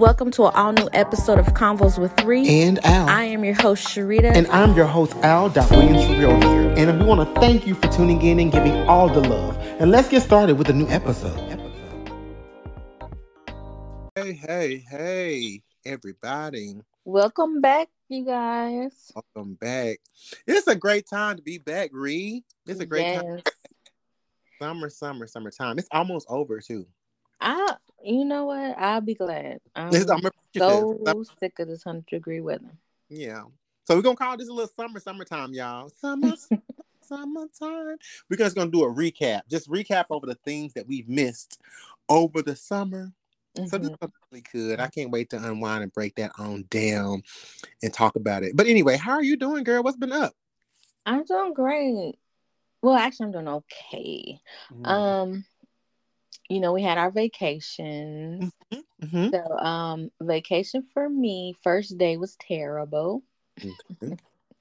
Welcome to an all new episode of Convos with Ri. And Al. I am your host, Sharita. And I'm your host, Al. Williams Real here. And we want to thank you for tuning in and giving all the love. And let's get started with a new episode. Hey, hey, hey, everybody. Welcome back, you guys. Welcome back. It's a great time to be back, Ree. It's a great yes. time. Summer, summer, summertime. It's almost over, too. I, you know what? I'll be glad. I'm, I'm so sick of this hundred degree weather. Yeah. So we're gonna call this a little summer, summertime, y'all. Summer, summertime. We're just gonna do a recap. Just recap over the things that we've missed over the summer. So this Mhm. was really good. I can't wait to unwind and break that on down and talk about it. But anyway, how are you doing, girl? What's been up? I'm doing great. Well, actually, I'm doing okay. Mm-hmm. Um, you know, we had our vacations. Mhm. So, um, vacation for me, first day was terrible. Mhm.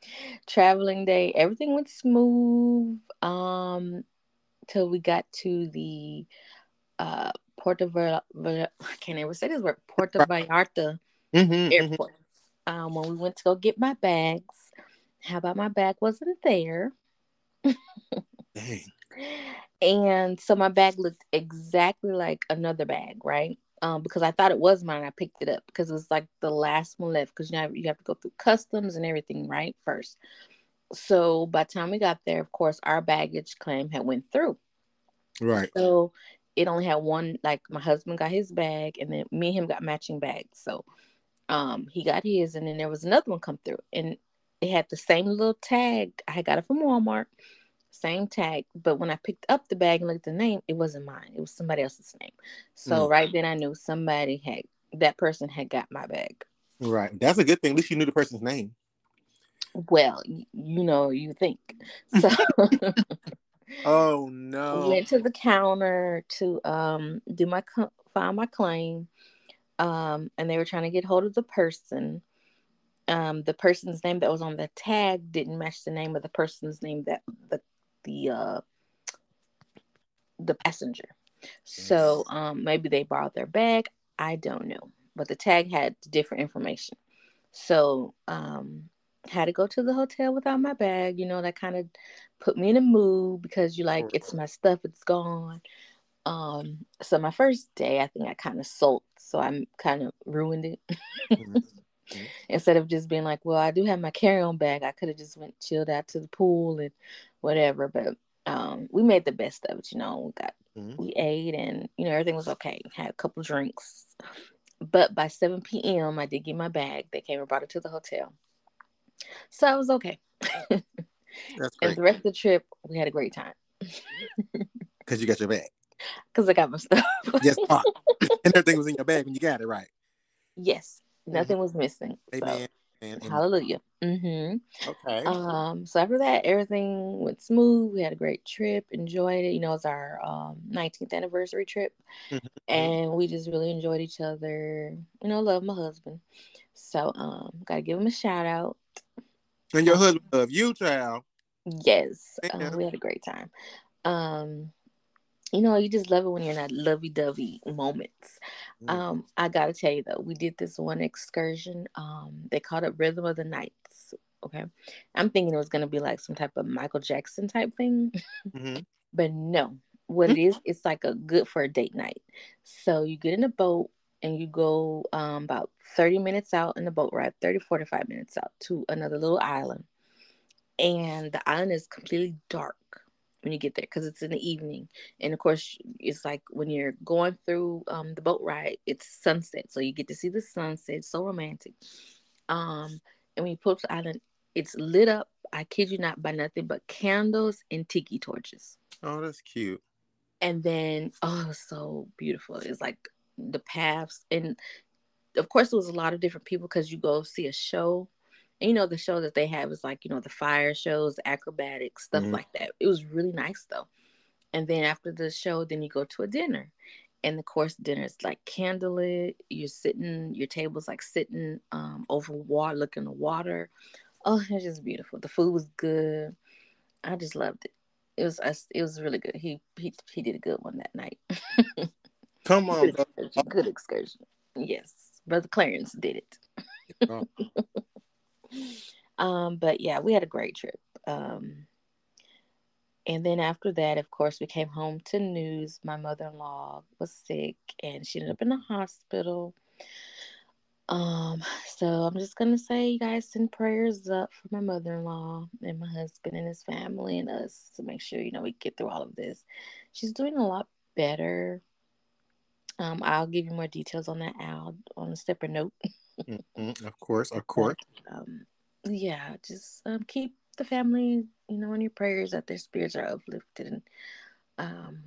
Traveling day, everything went smooth. Um, till we got to the uh Puerto Val- Val- I can't ever say this word Puerto Vallarta Mhm, mhm. airport. Um, when we went to go get my bags, how about my bag wasn't there? Dang. And so my bag looked exactly like another bag, right? Um, because I thought it was mine. I picked it up because it was like the last one left because you have, you have to go through customs and everything, right? First. So by the time we got there, of course, our baggage claim had went through. Right. So it only had one, like my husband got his bag and then me and him got matching bags. So um he got his and then there was another one come through and it had the same little tag. I got it from Walmart, same tag. But when I picked up the bag and looked at the name, it wasn't mine. It was somebody else's name. So Mm. right then I knew somebody had that person had got my bag. Right. That's a good thing. At least you knew the person's name. Well, you know, you think. So Oh no. went to the counter to um do my file my claim um and they were trying to get hold of the person um the person's name that was on the tag didn't match the name of the person's name that the the uh the passenger. So um maybe they borrowed their bag. I don't know. But the tag had different information. So um had to go to the hotel without my bag. You know that kind of put me in a mood because you like it's my stuff it's gone. Um so my first day i think i kind of sulked. So I'm kind of ruined it Mhm. instead of just being like well i do have my carry-on bag i could have just went chilled out to the pool and whatever but um we made the best of it you know we got Mhm. we ate and you know everything was okay had a couple drinks but by 7 p.m i did get my bag they came and brought it to the hotel so i was okay That's great. and the rest of the trip we had a great time Because you got your bag. because i got my stuff Yes. and everything was in your bag when you got it right. yes nothing was missing so, Amen. Amen. hallelujah hmm Okay. Um, so after that, everything went smooth. We had a great trip, enjoyed it. You know, it's our um 19th anniversary trip, Mhm. and we just really enjoyed each other. You know, love my husband. So um, gotta give him a shout out. and your husband love you, child. Yes, um, we had a great time. Um, you know, you just love it when you're in that lovey-dovey moments. Um, I gotta tell you though, we did this one excursion. Um, they called it Rhythm of the Nights. Okay, I'm thinking it was gonna be like some type of Michael Jackson type thing, Mhm. but no. What it is, it's like a good for a date night. So you get in a boat and you go um, about 30 minutes out in the boat ride, 30, 45 minutes out to another little island. And the island is completely dark when you get there because it's in the evening. And of course, it's like when you're going through um, the boat ride, it's sunset. So you get to see the sunset. It's so romantic. Um, and when you pull up to the island, it's lit up, I kid you not, by nothing but candles and tiki torches Oh, that's cute. and then oh so beautiful it's like the paths and of course it was a lot of different people because you go see a show and you know the show that they have is like you know the fire shows acrobatics stuff Mhm. like that. It was really nice though. And then after the show then you go to a dinner. And the course dinner is like candlelit. You're sitting your table's like sitting um over water looking the water. Oh it's just beautiful. The food was good. I just loved it. It was it was really good. He he he did a good one that night. Come on, good excursion, good excursion. Yes. Brother Clarence did it. Um, but yeah, we had a great trip. Um, and then after that, of course, we came home to news. My mother in law was sick and she ended up in the hospital. Um, so I'm just gonna say, you guys send prayers up for my mother-in-law and my husband and his family and us to make sure you know we get through all of this. She's doing a lot better. Um, I'll give you more details on that out on a separate note. mm-hmm. Of course, of course. But, um, yeah, just um, keep the family, you know, in your prayers that their spirits are uplifted and um,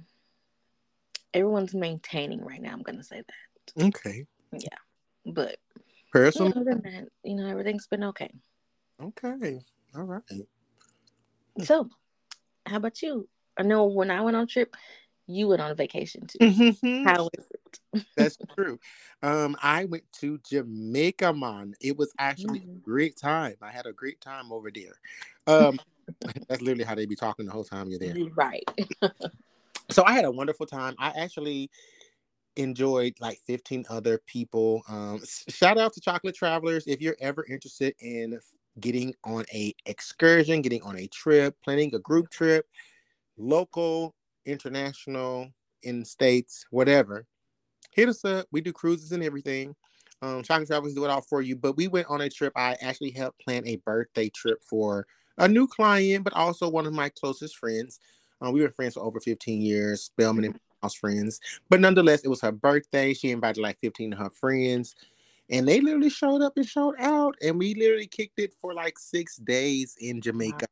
everyone's maintaining right now. I'm gonna say that. Okay. Yeah, but Personally, other than that, you know, everything's been okay. Okay. All right. So, how about you? I know when I went on trip, you went on a vacation too. Mm-hmm. How was it? That's true. Um, I went to Jamaica, man. It was actually mm-hmm. a great time. I had a great time over there. Um, that's literally how they be talking the whole time you're there. Right. so I had a wonderful time. I actually enjoyed like 15 other people. Um, shout out to Chocolate Travelers. If you're ever interested in getting on a excursion, getting on a trip, planning a group trip, local, international, in states, whatever, hit us up. We do cruises and everything. Um, Chocolate Travelers do it all for you. But we went on a trip. I actually helped plan a birthday trip for a new client, but also one of my closest friends. Um, we were friends for over 15 years, Spelman and house friends. But nonetheless, it was her birthday. She invited like 15 of her friends. And they literally showed up and showed out. And we literally kicked it for like six days in Jamaica.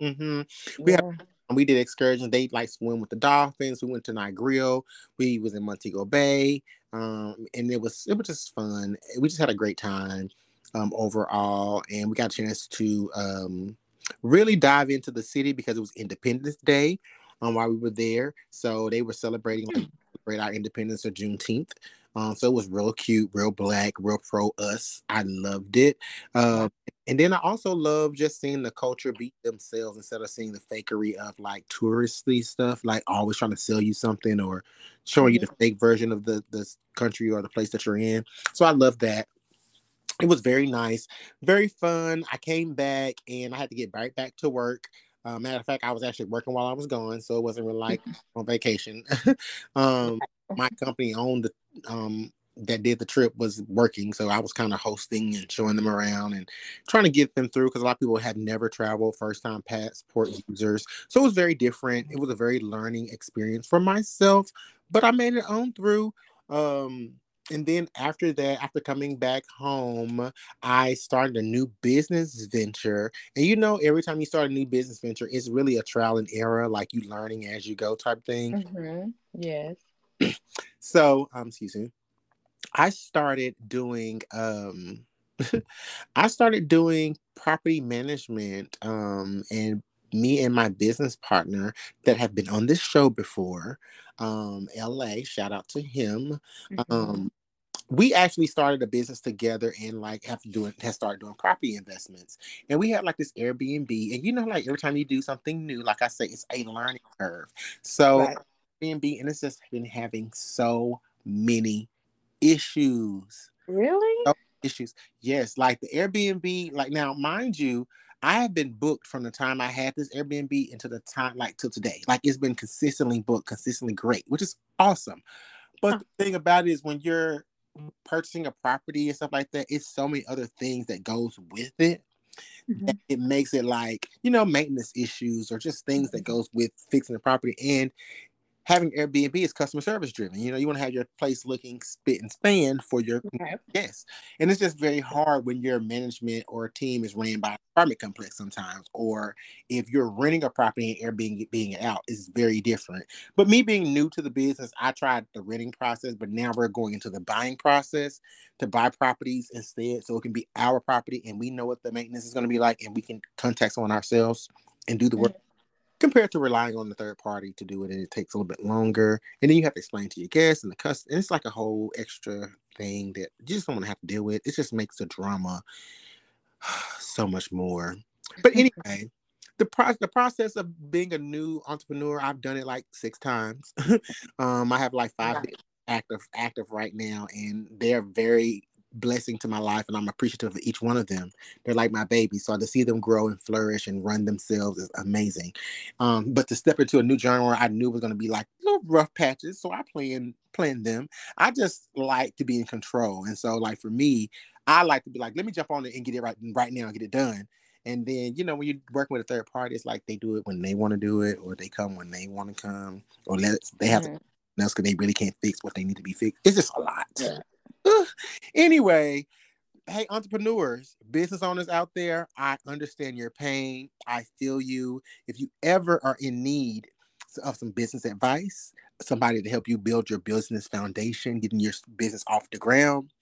Wow. Mm-hmm. We yeah. had we did excursions. They like swim with the dolphins. We went to Negril. We was in Montego Bay. Um, and it was it was just fun. We just had a great time um overall. And we got a chance to um really dive into the city because it was Independence Day um, while we were there. So they were celebrating like hmm. celebrate our independence of Juneteenth. Um, so it was real cute, real black, real pro us. I loved it. Um, and then I also love just seeing the culture beat themselves instead of seeing the fakery of like touristy stuff, like always trying to sell you something or showing you the fake version of the the country or the place that you're in. So I love that it was very nice, very fun. I came back and I had to get right back to work. Uh, matter of fact, I was actually working while I was gone, so it wasn't really like on vacation. um, my company owned the um, that did the trip was working, so I was kind of hosting and showing them around and trying to get them through because a lot of people had never traveled, first time passport users. So it was very different. It was a very learning experience for myself, but I made it on through. Um, and then after that, after coming back home, I started a new business venture. And you know, every time you start a new business venture, it's really a trial and error, like you learning as you go type thing. Mm-hmm. Yes. so, um, excuse me. I started doing um I started doing property management um and me and my business partner that have been on this show before um la shout out to him mm-hmm. um we actually started a business together and like have to do it has started doing property investments and we had like this airbnb and you know like every time you do something new like i say it's a learning curve so right. airbnb and it's just been having so many issues really so issues yes like the airbnb like now mind you I have been booked from the time I had this Airbnb into the time like till today. Like it's been consistently booked, consistently great, which is awesome. But huh. the thing about it is when you're purchasing a property and stuff like that, it's so many other things that goes with it. Mm-hmm. it makes it like you know maintenance issues or just things that mm-hmm. goes with fixing the property and having Airbnb is customer service driven. You know, you want to have your place looking spit and span for your okay. guests. And it's just very hard when your management or team is ran by an apartment complex sometimes, or if you're renting a property and Airbnb being out is very different. But me being new to the business, I tried the renting process, but now we're going into the buying process to buy properties instead. So it can be our property and we know what the maintenance is going to be like and we can contact someone ourselves and do the work mm. Compared to relying on the third party to do it and it takes a little bit longer and then you have to explain to your guests and the customer and it's like a whole extra thing that you just don't want to have to deal with. It just makes the drama so much more. But anyway the, pro- the process of being a new entrepreneur i've done it like six times. Um i have like five active active right now and they're very blessing to my life and I'm appreciative of each one of them. They're like my babies. So to see them grow and flourish and run themselves is amazing. Um, but to step into a new genre I knew was gonna be like little rough patches. So I plan plan them. I just like to be in control. And so like for me, I like to be like, let me jump on it and get it right right now and get it done. And then, you know, when you're working with a third party, it's like they do it when they want to do it, or they come when they want to come, or let they have mm-hmm. to else because they really can't fix what they need to be fixed. It's just a lot. Yeah. anyway, hey, entrepreneurs, business owners out there, I understand your pain. I feel you. If you ever are in need of some business advice, somebody to help you build your business foundation, getting your business off the ground,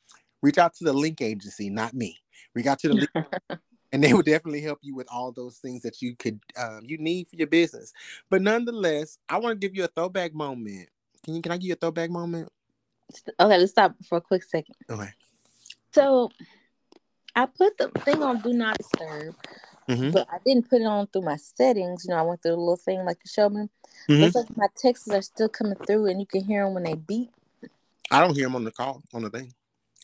reach out to the link agency, not me. Reach out to the link and they will definitely help you with all those things that you could um, you need for your business. But nonetheless, I want to give you a throwback moment. Can you can I give you a throwback moment? Okay, let's stop for a quick second. Okay. So I put the thing on do not disturb, mm-hmm. but I didn't put it on through my settings. You know, I went through a little thing like you showed me. Mm-hmm. It's like my texts are still coming through, and you can hear them when they beep. I don't hear them on the call on the thing.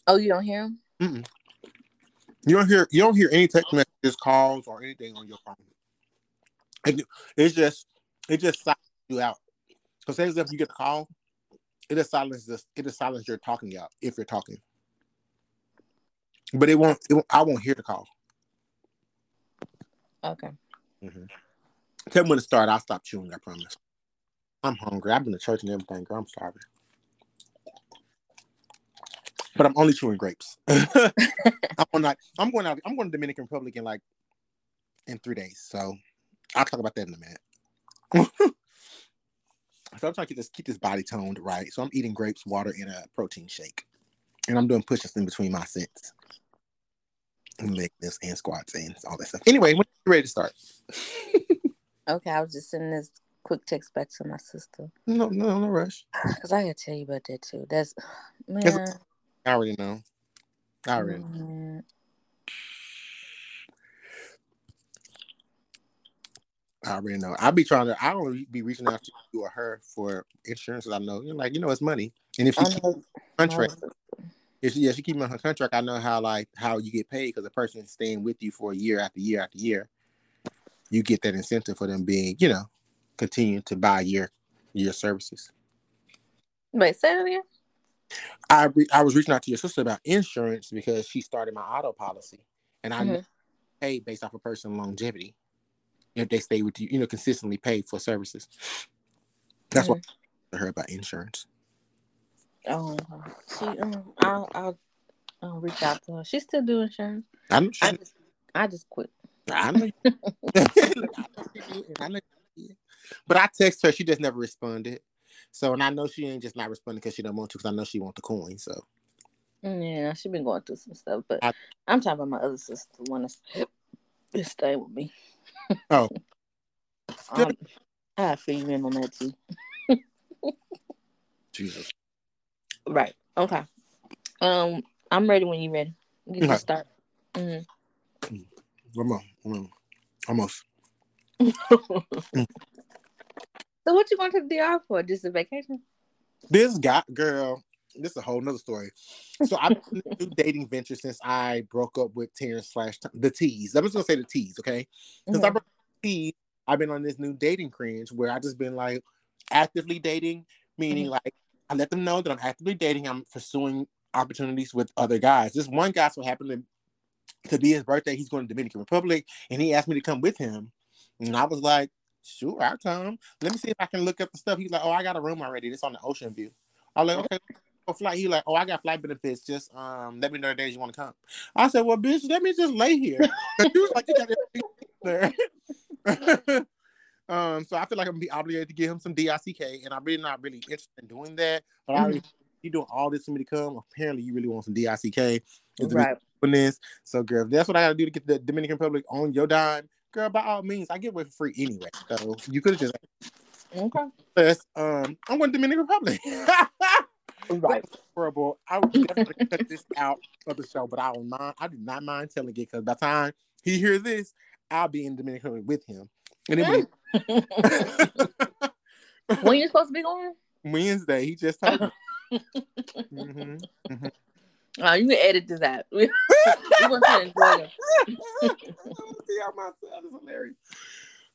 Oh, you don't hear them? Mm-mm. You don't hear you don't hear any text messages, calls, or anything on your phone. it's just it just silences you out. So say if you get a call, it just silences it just silences your talking out if you're talking. But it won't, it won't I won't hear the call. Okay. Mm-hmm. Tell me when to start. I'll stop chewing. I promise. I'm hungry. I've been to church and everything. Girl, I'm starving but I'm only chewing grapes. I'm not. I'm going out. I'm going to Dominican Republic in like in three days. So I'll talk about that in a minute. so I'm trying to keep this keep this body toned right. So I'm eating grapes, water, and a protein shake, and I'm doing push-ups in between my sets, and leg lifts and squats and all that stuff. Anyway, when you ready to start? okay, I was just sending this quick text back to my sister. No, no, no rush. Cause I gotta tell you about that too. That's man. I already know. I already know. I already know. I'll be trying to. I don't be reaching out to you or her for insurance. I know you're like you know it's money, and if she keep contract, if she, yeah, she keep on her contract, I know how like how you get paid because the person is staying with you for a year after year after year. You get that incentive for them being, you know, continuing to buy your your services. Wait, say it again. I re- I was reaching out to your sister about insurance because she started my auto policy, and I mm-hmm. pay based off a person longevity if they stay with you, you know, consistently paid for services. That's mm-hmm. what I heard about insurance. Oh, she um, I'll, I'll I'll reach out to her. She's still doing insurance. I, know I just I just quit. I know. I know. But I text her. She just never responded. So, and I know she ain't just not responding because she don't want to, because I know she want the coin. So, yeah, she been going through some stuff, but I, am talking about my other sister, want to stay with me. Oh, um, I feel you in on that too. Jesus. Right. Okay. Um, I'm ready when you're ready. You can start. Mm-hmm. Come on. Almost. So what you going to the DR for? Just a vacation? This guy, girl, this is a whole nother story. So I've been new dating venture since I broke up with Terrence slash the T's. I'm just gonna say the T's, okay? Because mm-hmm. I broke T's, I've been on this new dating cringe where I just been like actively dating, meaning mm-hmm. like I let them know that I'm actively dating. I'm pursuing opportunities with other guys. This one guy so happened to, to be his birthday. He's going to Dominican Republic, and he asked me to come with him. And I was like, Sure, I'll come. Let me see if I can look up the stuff. He's like, Oh, I got a room already. It's on the ocean view. I was like, okay, a flight. He like, Oh, I got flight benefits. Just um let me know the days you want to come. I said, Well, bitch, let me just lay here. he was like, You got everything there. um, so I feel like I'm gonna be obligated to give him some DICK, and I'm really not really interested in doing that. But mm-hmm. I already you doing all this for me to come. Apparently, you really want some DICK. Right. This. So, girl, that's what I gotta do to get the Dominican Republic on your dime girl, by all means, I get away for free anyway. So you could have just okay. But, um, I'm going to Dominican Republic. right. Horrible. I would definitely cut this out of the show, but I don't mind. I do not mind telling it because by the time he hears this, I'll be in Dominican with him. And then when you supposed to be going? Wednesday. He just told me. mm-hmm, mm-hmm. Oh, you can edit this out. we want to enjoy it. See how myself is hilarious.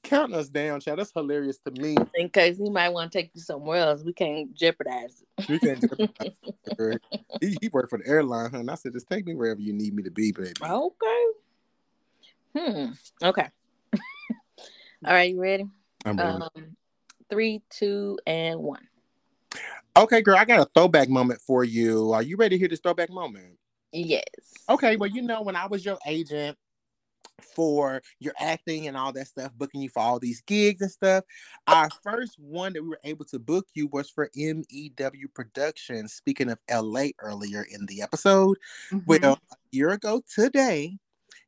Count us down, child. That's hilarious to me. In case he might want to take you somewhere else, we can't jeopardize it. We can't jeopardize he, he worked for the airline, huh? And I said, just take me wherever you need me to be, baby. Okay. Hmm. Okay. All right, you ready? I'm ready. Um, three, two, and one. Okay, girl, I got a throwback moment for you. Are you ready to hear this throwback moment? Yes. Okay, well, you know, when I was your agent for your acting and all that stuff, booking you for all these gigs and stuff, our first one that we were able to book you was for MEW Productions. Speaking of LA earlier in the episode, mm-hmm. well, a year ago today,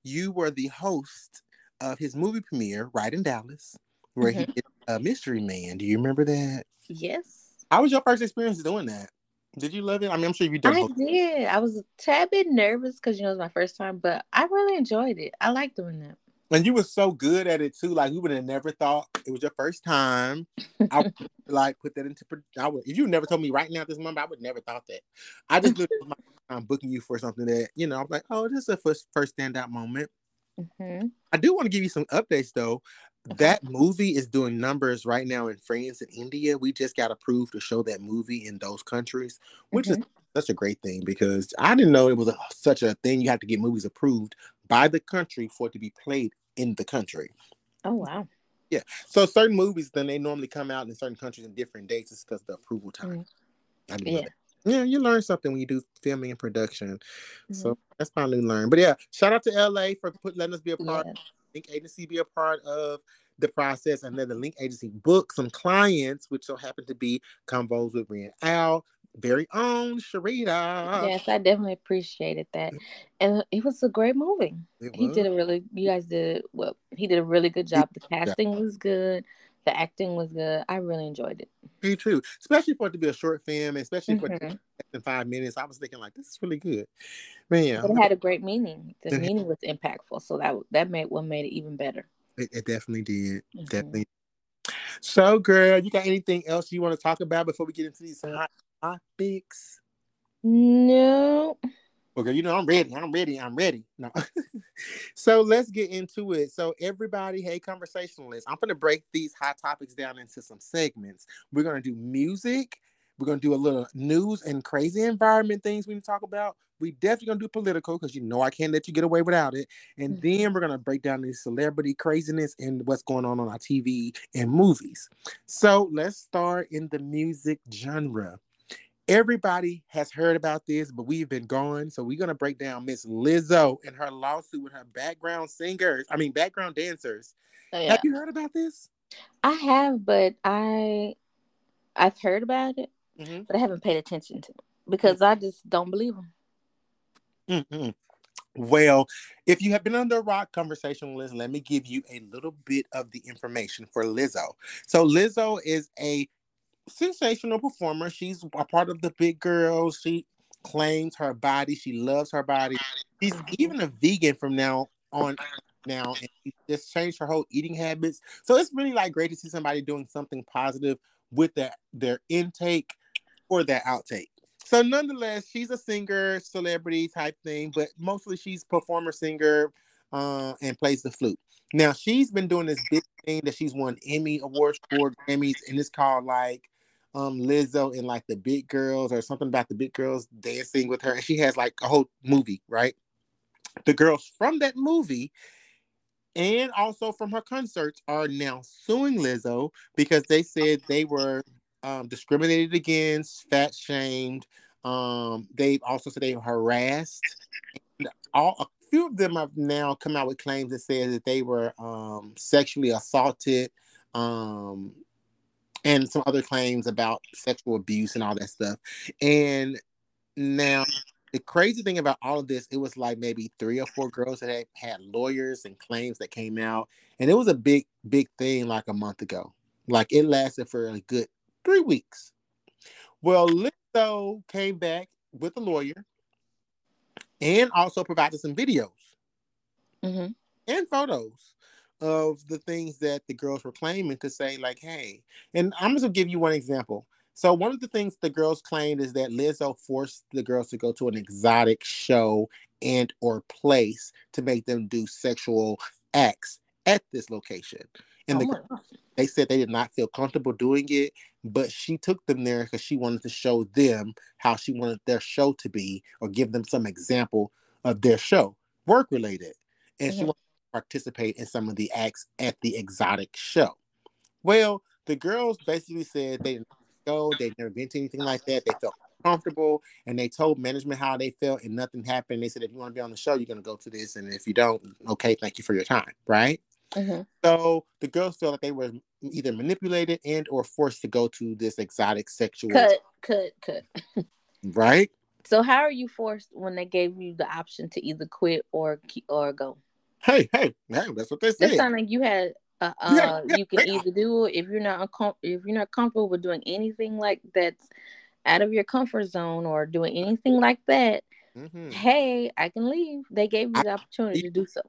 you were the host of his movie premiere right in Dallas, where mm-hmm. he did a Mystery Man. Do you remember that? Yes. How was your first experience doing that? Did you love it? I mean, I'm sure you did. I did. I was a tad bit nervous because you know it was my first time, but I really enjoyed it. I like doing that. And you were so good at it too. Like we would have never thought it was your first time. I would like put that into. I would if you never told me right now at this moment, I would never thought that. I just looked at my time booking you for something that you know. I was like, oh, this is a first first standout moment. Mm-hmm. I do want to give you some updates though. That movie is doing numbers right now in France and India. We just got approved to show that movie in those countries, which mm-hmm. is such a great thing because I didn't know it was a, such a thing. You have to get movies approved by the country for it to be played in the country. Oh wow! Yeah, so certain movies then they normally come out in certain countries in different dates. It's because the approval time. Mm-hmm. yeah. Yeah, you learn something when you do filming and production. Mm-hmm. So that's finally learned. But yeah, shout out to LA for put, letting us be a part. Yeah. Link Agency be a part of the process, and then the Link Agency book some clients, which so happen to be Convos with Brian Al, very own Sharita. Yes, I definitely appreciated that, and it was a great movie. He did a really, you guys did well. He did a really good job. The casting was good. The acting was good. I really enjoyed it. Me too, especially for it to be a short film, especially mm-hmm. for in five minutes. I was thinking like, this is really good, man. It had a great meaning. The meaning was impactful, so that that made what made it even better. It, it definitely did. Mm-hmm. Definitely. So, girl, you got anything else you want to talk about before we get into these hot topics? No. Okay, you know I'm ready. I'm ready. I'm ready. No. so let's get into it. So everybody, hey conversationalists, I'm gonna break these hot topics down into some segments. We're gonna do music. We're gonna do a little news and crazy environment things we need to talk about. We definitely gonna do political because you know I can't let you get away without it. And mm-hmm. then we're gonna break down the celebrity craziness and what's going on on our TV and movies. So let's start in the music genre. Everybody has heard about this, but we've been gone. So we're gonna break down Miss Lizzo and her lawsuit with her background singers. I mean, background dancers. Oh, yeah. Have you heard about this? I have, but I I've heard about it, mm-hmm. but I haven't paid attention to it because I just don't believe them. Mm-hmm. Well, if you have been on the rock conversation list, let me give you a little bit of the information for Lizzo. So Lizzo is a sensational performer. She's a part of the big girls. She claims her body. She loves her body. She's even a vegan from now on now and she just changed her whole eating habits. So it's really like great to see somebody doing something positive with their their intake or their outtake. So nonetheless, she's a singer, celebrity type thing, but mostly she's performer singer uh, and plays the flute. Now she's been doing this big thing that she's won Emmy awards for Grammys, and it's called like um Lizzo and like the big girls or something about the big girls dancing with her. And she has like a whole movie, right? The girls from that movie and also from her concerts are now suing Lizzo because they said they were um, discriminated against, fat shamed. Um, they also said they were harassed. And all a few of them have now come out with claims that say that they were um, sexually assaulted. Um, and some other claims about sexual abuse and all that stuff. And now the crazy thing about all of this, it was like maybe three or four girls that had, had lawyers and claims that came out, and it was a big, big thing like a month ago. Like it lasted for a good three weeks. Well, Lizzo came back with a lawyer and also provided some videos mm-hmm. and photos of the things that the girls were claiming to say, like, hey, and I'm just gonna give you one example. So one of the things the girls claimed is that Lizzo forced the girls to go to an exotic show and or place to make them do sexual acts at this location. And Oh the, they said they did not feel comfortable doing it, but she took them there because she wanted to show them how she wanted their show to be or give them some example of their show, work related. And she Mhm. wanted participate in some of the acts at the exotic show. Well, the girls basically said they didn't go, they'd never been to anything like that. They felt comfortable and they told management how they felt and nothing happened. They said if you want to be on the show, you're gonna go to this. And if you don't, okay, thank you for your time. Right. Mhm. So the girls felt like they were either manipulated and or forced to go to this exotic sexual Cut, cut, cut. right. So how are you forced when they gave you the option to either quit or or go? Hey, hey, hey, that's what they said. said. sounds like you had. Uh, Yeah, uh, yeah, you can yeah. either do it if you're not uncom- if you're not comfortable with doing anything like that's out of your comfort zone or doing anything like that. Mhm. Hey, I can leave. They gave I- the opportunity to do so.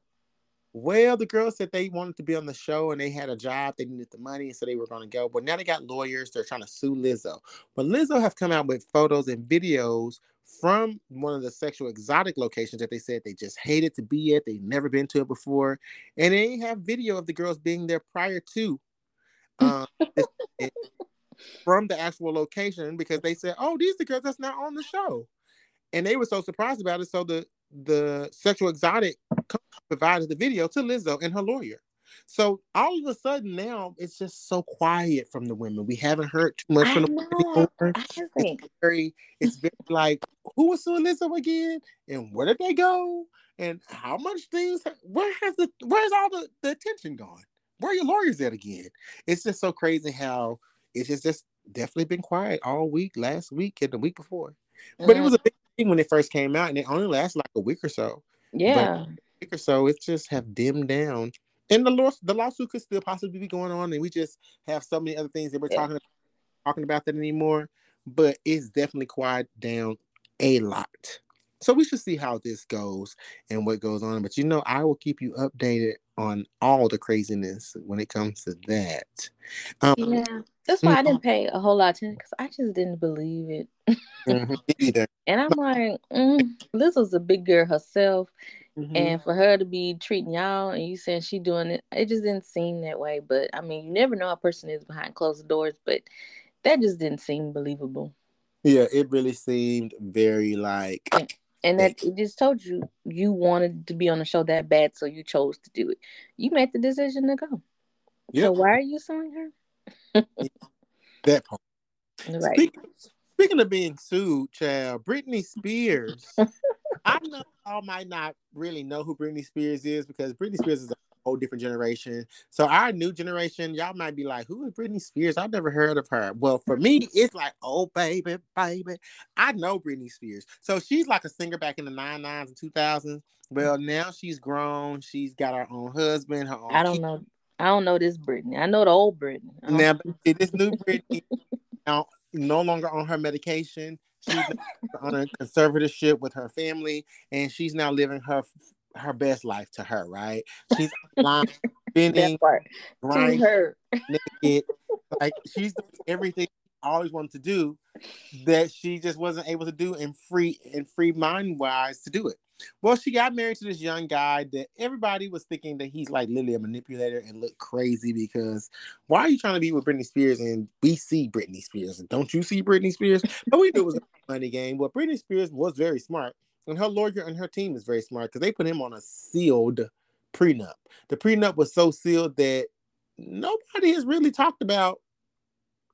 Well, the girls said they wanted to be on the show and they had a job, they needed the money, so they were going to go. But now they got lawyers, they're trying to sue Lizzo. But Lizzo have come out with photos and videos from one of the sexual exotic locations that they said they just hated to be at. They've never been to it before. And they have video of the girls being there prior to um, from the actual location because they said, oh, these are the girls that's not on the show. And they were so surprised about it. So the the sexual exotic provided the video to Lizzo and her lawyer. So all of a sudden now it's just so quiet from the women. We haven't heard too much I from the women know. anymore. I think Very, it's very like who was suing Lizzo again, and where did they go, and how much things? Where has the where's all the, the attention gone? Where are your lawyers at again? It's just so crazy how it's just, just definitely been quiet all week, last week, and the week before. But it was a big thing when it first came out, and it only lasted like a week or so. yeah. but a Week or so, it just have dimmed down. And the law, the lawsuit could still possibly be going on, and we just have so many other things that we're Yeah. talking talking about that anymore. But it's definitely quiet down a lot. So we should see how this goes and what goes on. But you know, I will keep you updated on all the craziness when it comes to that. Um, Yeah. That's why I didn't pay a whole lot of attention because I just didn't believe it. mhm. And I'm like, mm, Lizzo's a big girl herself. Mhm. And for her to be treating y'all and you saying she doing it, it just didn't seem that way. But I mean, you never know how a person is behind closed doors, but that just didn't seem believable. Yeah, it really seemed very like And that it just told you you wanted to be on the show that bad, so you chose to do it. You made the decision to go. Yep. So why are you suing her? that part. Right. Speaking, speaking of being sued, child, Britney Spears. I know y'all might not really know who Britney Spears is because Britney Spears is a whole different generation. So our new generation, y'all might be like, "Who is Britney Spears? I've never heard of her." Well, for me, it's like, "Oh baby, baby." I know Britney Spears, so she's like a singer back in the nine nines and two thousands. Well, now she's grown. She's got her own husband. Her own. I don't kids. know. I don't know this Britney. I know the old Britney. Now, this new Britney now no longer on her medication. She's on a conservatorship with her family, and she's now living her her best life to her. Right? She's online, spinning, grinding, her. naked. Like she's doing everything she always wanted to do that she just wasn't able to do in free and free mind wise to do it. Well, she got married to this young guy that everybody was thinking that he's like literally a manipulator and looked crazy because why are you trying to be with Britney Spears and we see Britney Spears and don't you see Britney Spears? But we knew it was a money game. But Britney Spears was very smart and her lawyer and her team is very smart because they put him on a sealed prenup. The prenup was so sealed that nobody has really talked about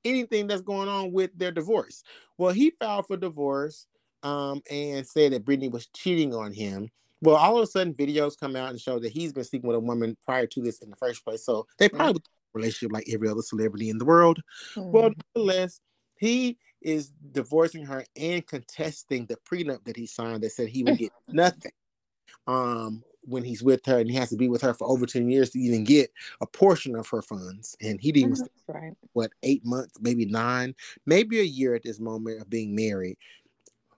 anything that's going on with their divorce. Well, he filed for divorce um, and said that Britney was cheating on him. Well, all of a sudden, videos come out and show that he's been sleeping with a woman prior to this in the first place. So they probably was in a relationship like every other celebrity in the world. Well, Mm. nonetheless, he is divorcing her and contesting the prenup that he signed that said he would get nothing um, when he's with her, and he has to be with her for over 10 years to even get a portion of her funds. And he didn't, Mhm, right. what, eight months, maybe nine, maybe a year at this moment of being married.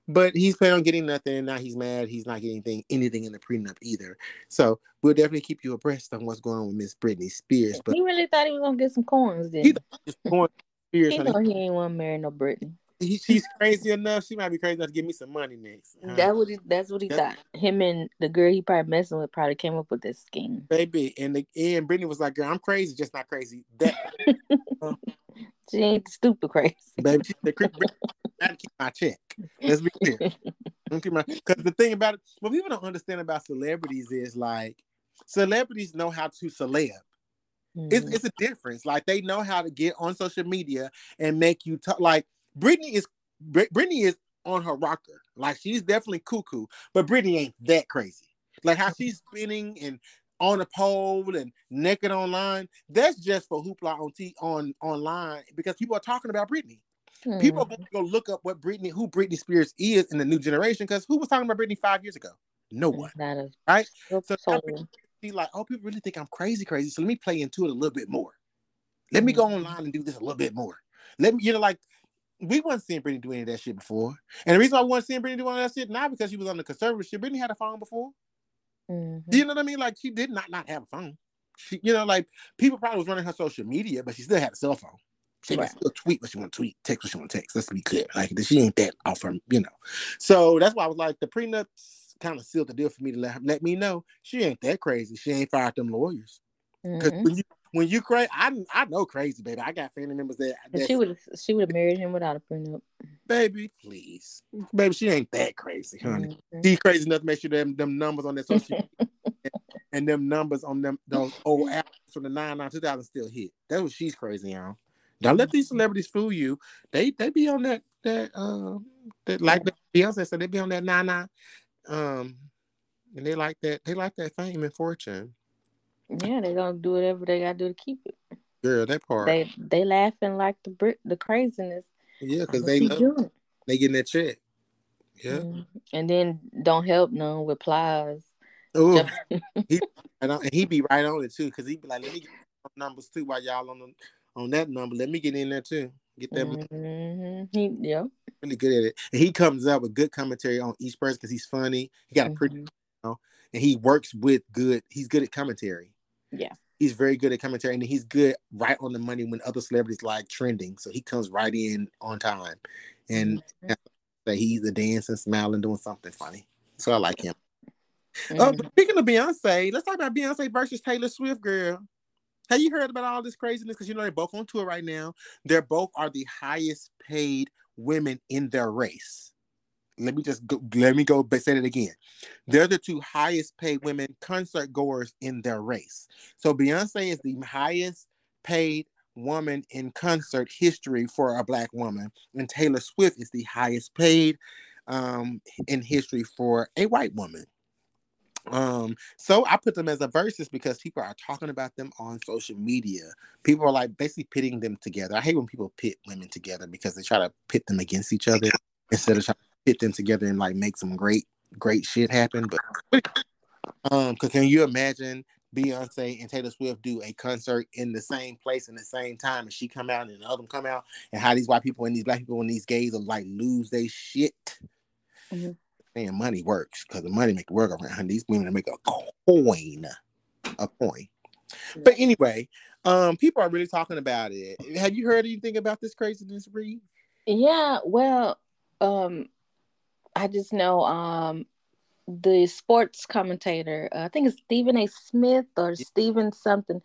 But he's planning on getting nothing, now he's mad. He's not getting anything, anything in the prenup either. So we'll definitely keep you abreast on what's going on with Miss Britney Spears. But He really thought he was gonna get some coins then. he just going Spears, He honey. know he ain't want to marry no Britney. He, she's crazy enough. She might be crazy enough to give me some money next. honey. That what he, that's what he That- thought. Him and the girl he probably messing with probably came up with this scheme. baby. And the, and Britney was like, "Girl, I'm crazy, just not crazy." That uh, She ain't stupid crazy. baby, said, "Chris, I keep my check." Let's be clear. Because the thing about it, what people don't understand about celebrities is like celebrities know how to celeb. It's, Mhm. it's a difference. Like they know how to get on social media and make you talk. Like Britney is Brit- Britney is on her rocker. Like she's definitely cuckoo, but Britney ain't that crazy. Like how she's spinning and on a pole and naked online. That's just for hoopla on t on online because people are talking about Britney. People are going to go look up what Britney, who Britney Spears is in the new generation. Because who was talking about Britney five years ago? No one. Right? So. Be like, oh, people really think I'm crazy, crazy. So let me play into it a little bit more. Let me go online and do this a little bit more. Let me, you know, like we wasn't seeing Britney do any of that shit before. And the reason why we wasn't seeing Britney do all that shit, now because she was on the conservative shit. Britney had a phone before. Mhm. Do you know what I mean? Like she did not not have a phone. She, you know, like people probably was running her social media, but she still had a cell phone. She Right. still tweet what she want to tweet, text what she want to text. Let's be clear. Like she ain't that off her, you know. So that's why I was like, the prenups kind of sealed the deal for me to let, let me know she ain't that crazy. She ain't fired them lawyers. Because Mhm. when you when you crazy, I I know crazy, baby. I got family members that, that she would she would have married him without a prenup. baby, please, baby, she ain't that crazy, honey. Mhm. She crazy enough to make sure them them numbers on that social and them numbers on them those old apps from the 99 2000 still hit. That's what she's crazy on. Don't let these celebrities fool you. They they be on that that um that like the Beyonce said they be on that nine nine um and they like that they like that fame and fortune. Yeah, they gonna do whatever they gotta do to keep it. Girl, that part. They they laughing like the Brit the craziness. yeah, because they love, they getting that check. Yeah. Mhm. And then don't help none with Plies. Oh, Jump- and, he be right on it too, because he be like, let me get numbers too while y'all on the, on that number. Let me get in there too. Get that Mhm. He yeah. really good at it. And he comes up with good commentary on each person because he's funny. He got a pretty Mhm. You know, and he works with good. He's good at commentary. Yeah. He's very good at commentary, and he's good right on the money when other celebrities like trending. So he comes right in on time, and Mhm. that he's a dancing, smiling, doing something funny. So I like him. Oh, Mhm. but speaking of Beyonce, let's talk about Beyonce versus Taylor Swift, girl. Have you heard about all this craziness? Because you know they're both on tour right now. They're both are the highest paid women in their race. Let me just go, let me go but say that again. They're the two highest paid women concert goers in their race. So Beyonce is the highest paid woman in concert history for a black woman, and Taylor Swift is the highest paid um, in history for a white woman. Um, so I put them as a versus because people are talking about them on social media. People are like basically pitting them together. I hate when people pit women together because they try to pit them against each other instead of trying to pit them together and like make some great, great shit happen. But um, because can you imagine Beyonce and Taylor Swift do a concert in the same place in the same time, and she come out and the other come out, and how these white people and these black people and these gays are like lose their shit. Mhm. Man, money works because the money make the work around. These women to make a coin, a coin. But anyway, um, people are really talking about it. Have you heard anything about this craziness, Reed? Yeah, well, um, I just know um the sports commentator, uh, I think it's Stephen A. Smith or Stephen something.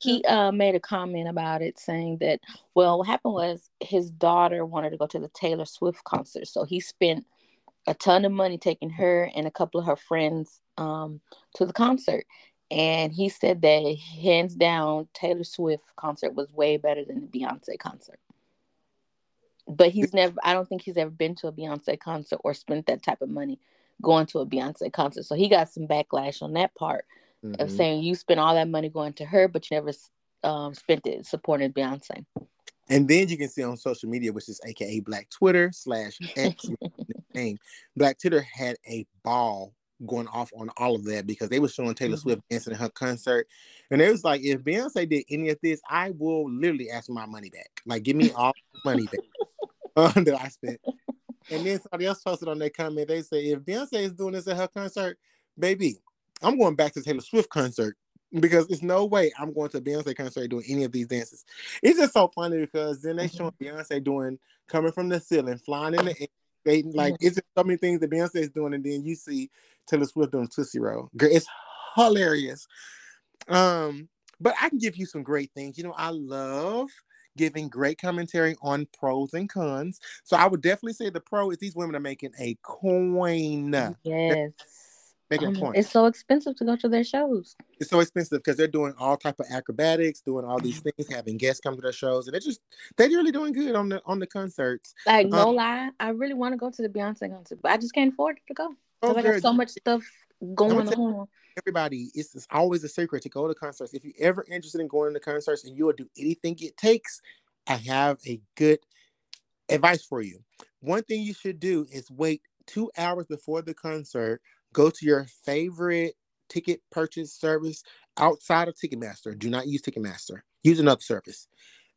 He uh made a comment about it, saying that well, what happened was his daughter wanted to go to the Taylor Swift concert, so he spent a ton of money taking her and a couple of her friends um to the concert. And he said that hands down, Taylor Swift concert was way better than the Beyonce concert but he's never i don't think he's ever been to a beyonce concert or spent that type of money going to a beyonce concert so he got some backlash on that part of Mhm. saying you spent all that money going to her but you never um, spent it supporting beyonce And then you can see on social media, which is AKA Black Twitter slash X name, Black Twitter had a ball going off on all of that because they were showing Taylor Mhm. Swift dancing at her concert. And it was like, if Beyonce did any of this, I will literally ask for my money back. Like, give me all the money back that I spent. And then somebody else posted on their comment, they say, if Beyonce is doing this at her concert, baby, I'm going back to Taylor Swift concert because there's no way I'm going to Beyonce concert doing any of these dances. It's just so funny because then they show Mm-hmm. Beyonce doing coming from the ceiling, flying in the air. They, like it's just so many things that Beyonce is doing, and then you see Taylor Swift doing Tootsie Roll. Girl, It's hilarious. Um, but I can give you some great things. You know, I love giving great commentary on pros and cons. So I would definitely say the pro is these women are making a coin. Yes. Making a Um, point. it's so expensive to go to their shows. it's so expensive because they're doing all type of acrobatics, doing all these things, having guests come to their shows, and they're just they're really doing good on the on the concerts. Like no Um, lie, I really want to go to the Beyonce concert, but I just can't afford to go. Oh, I got so much stuff going on. everybody, it's, it's always a secret to go to concerts. If you're ever interested in going to concerts and you will do anything it takes, I have a good advice for you. One thing you should do is wait two hours before the concert. Go to your favorite ticket purchase service outside of Ticketmaster. Do not use Ticketmaster. Use another service,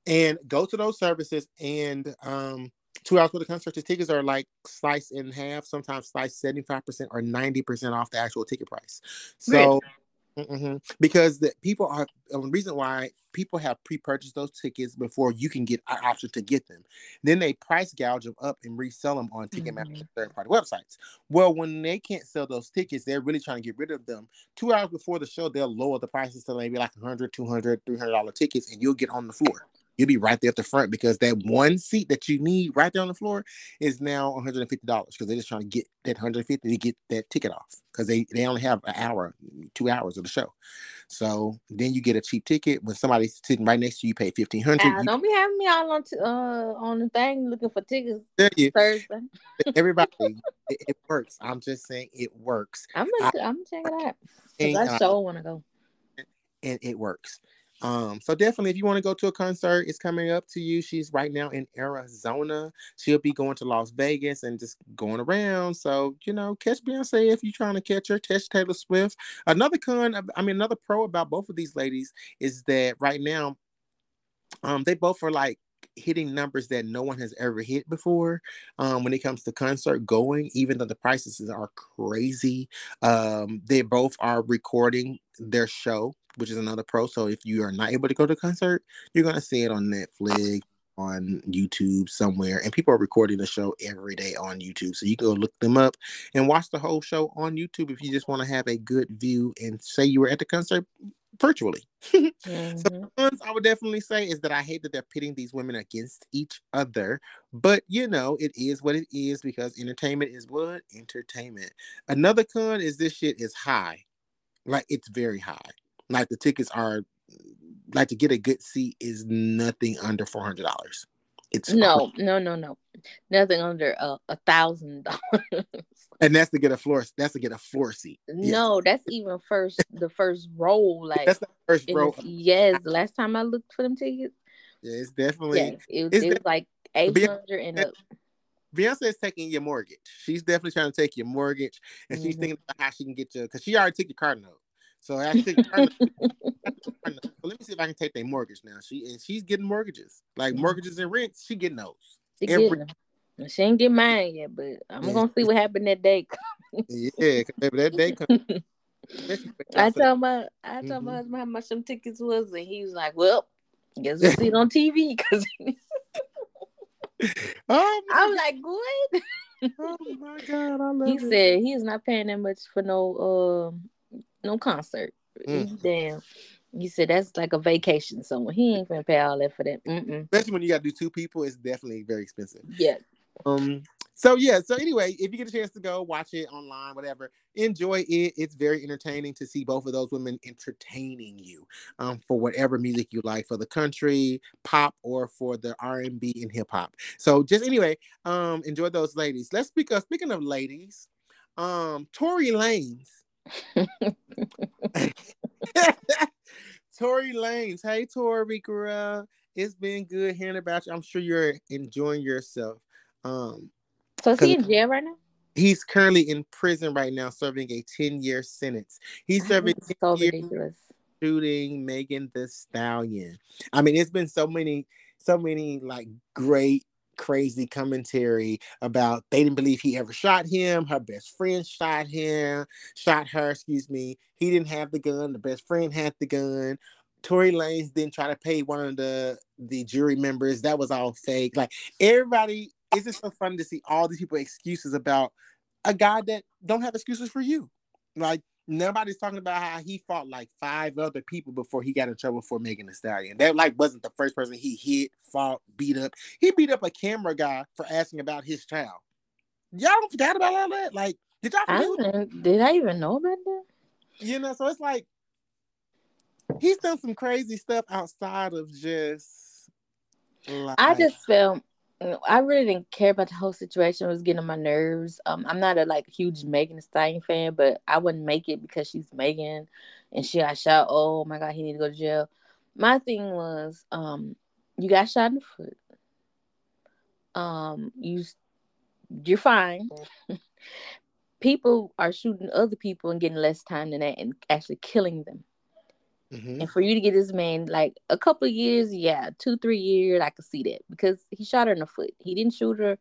and go to those services. And um, two hours for the concert, the tickets are like sliced in half. Sometimes sliced seventy five percent or ninety percent off the actual ticket price. So. Mhm. Because the people are the reason why people have pre-purchased those tickets before you can get an option to get them. Then they price gouge them up and resell them on Ticketmaster Mhm. third-party websites. Well, when they can't sell those tickets, they're really trying to get rid of them. Two hours before the show, they'll lower the prices to maybe like 100 200 300 dollar tickets, and you'll get on the floor. You'll be right there at the front because that one seat that you need right there on the floor is now 150 dollars because they're just trying to get that 150 to get that ticket off because they they only have an hour, two hours of the show. So then you get a cheap ticket when somebody's sitting right next to you, you pay 1500 Ah, you don't be having me all on t- uh on the thing looking for tickets Thursday. everybody it, it works. I'm just saying it works. I'm I- gonna I'm gonna check it out. I uh, sure want to go. and it works. Um, so definitely, if you want to go to a concert, it's coming up to you. She's right now in Arizona. She'll be going to Las Vegas and just going around. So you know, catch Beyonce if you're trying to catch her. Catch Taylor Swift. Another con, I mean, another pro about both of these ladies is that right now, um, they both are like hitting numbers that no one has ever hit before um when it comes to concert going even though the prices are crazy um they both are recording their show which is another pro so if you are not able to go to concert you're going to see it on netflix on youtube somewhere and people are recording the show every day on youtube so you can go look them up and watch the whole show on youtube if you just want to have a good view and say you were at the concert virtually Mhm. ones I would definitely say is that I hate that they're pitting these women against each other. But you know, it is what it is because entertainment is what? Entertainment. Another con is this shit is high. Like it's very high. Like the tickets are like to get a good seat is nothing under four hundred dollars. It's No, no, no, no. Nothing under a thousand dollars. and that's to get a floor. That's to get a floor seat. Yes. No, that's even first the first row. Like that's the first row. was- yes, last time I looked for them tickets, Yeah, it's definitely yes, it, was- it's it was like eight hundred and up. Beyonce is taking your mortgage. She's definitely trying to take your mortgage, and she's Mhm. thinking about how she can get you because she already took your car note. So after taking your car note, car note, so let me see if I can take their mortgage now. She and she's getting mortgages, like mortgages and rents. She getting those. She every- getting them. She ain't get mine yet, but I'm Yeah. gonna see what happened that day. Yeah, baby, that day comes. I told my I told my Mhm. husband how much them tickets was, and he was like, "Well, guess we'll see it on TV." Because oh I'm like, "What?" oh my god, I love He it. said he is not paying that much for no um no concert. Mm. Damn. You said that's like a vacation somewhere. He ain't gonna pay all that for that. Mm-mm. especially when you got to do two people, it's definitely very expensive. Yeah. Um. So yeah. So anyway, if you get a chance to go watch it online, whatever, enjoy it. It's very entertaining to see both of those women entertaining you, um, for whatever music you like, for the country, pop, or for the R and B and hip hop. So just anyway, um, enjoy those ladies. Let's speak of speaking of ladies, um, Tory Lanez. Tory Lanez. Hey, Tory girl. It's been good hearing about you. I'm sure you're enjoying yourself. Um, So is he in jail right now? he's currently in prison right now, serving a 10 year sentence. He's serving 10 so ridiculous. shooting Megan Thee Stallion. I mean, it's been so many, so many like great crazy commentary about they didn't believe he ever shot him. Her best friend shot him, shot her, excuse me. He didn't have the gun. The best friend had the gun. Tory Lanez didn't try to pay one of the the jury members. That was all fake. Like everybody, it's just so fun to see all these people excuses about a guy that don't have excuses for you. Like nobody's talking about how he fought like five other people before he got in trouble for Megan Thee Stallion. That like wasn't the first person he hit, fought, beat up. He beat up a camera guy for asking about his child. Y'all don't forget about all that. Like, did y'all? I did I even know about that? You know, so it's like he's done some crazy stuff outside of just. Like, I just felt I really didn't care about the whole situation. It was getting on my nerves. Um, I'm not a like huge Megan Thee Stallion fan, but I wouldn't make it because she's Megan, and she got shot. Oh my god, he need to go to jail. My thing was, um, you got shot in the foot. Um, you, you're fine. people are shooting other people and getting less time than that, and actually killing them. Mm-hmm. And for you to get this man like a couple years, yeah, two, three years, I could see that because he shot her in the foot. He didn't shoot her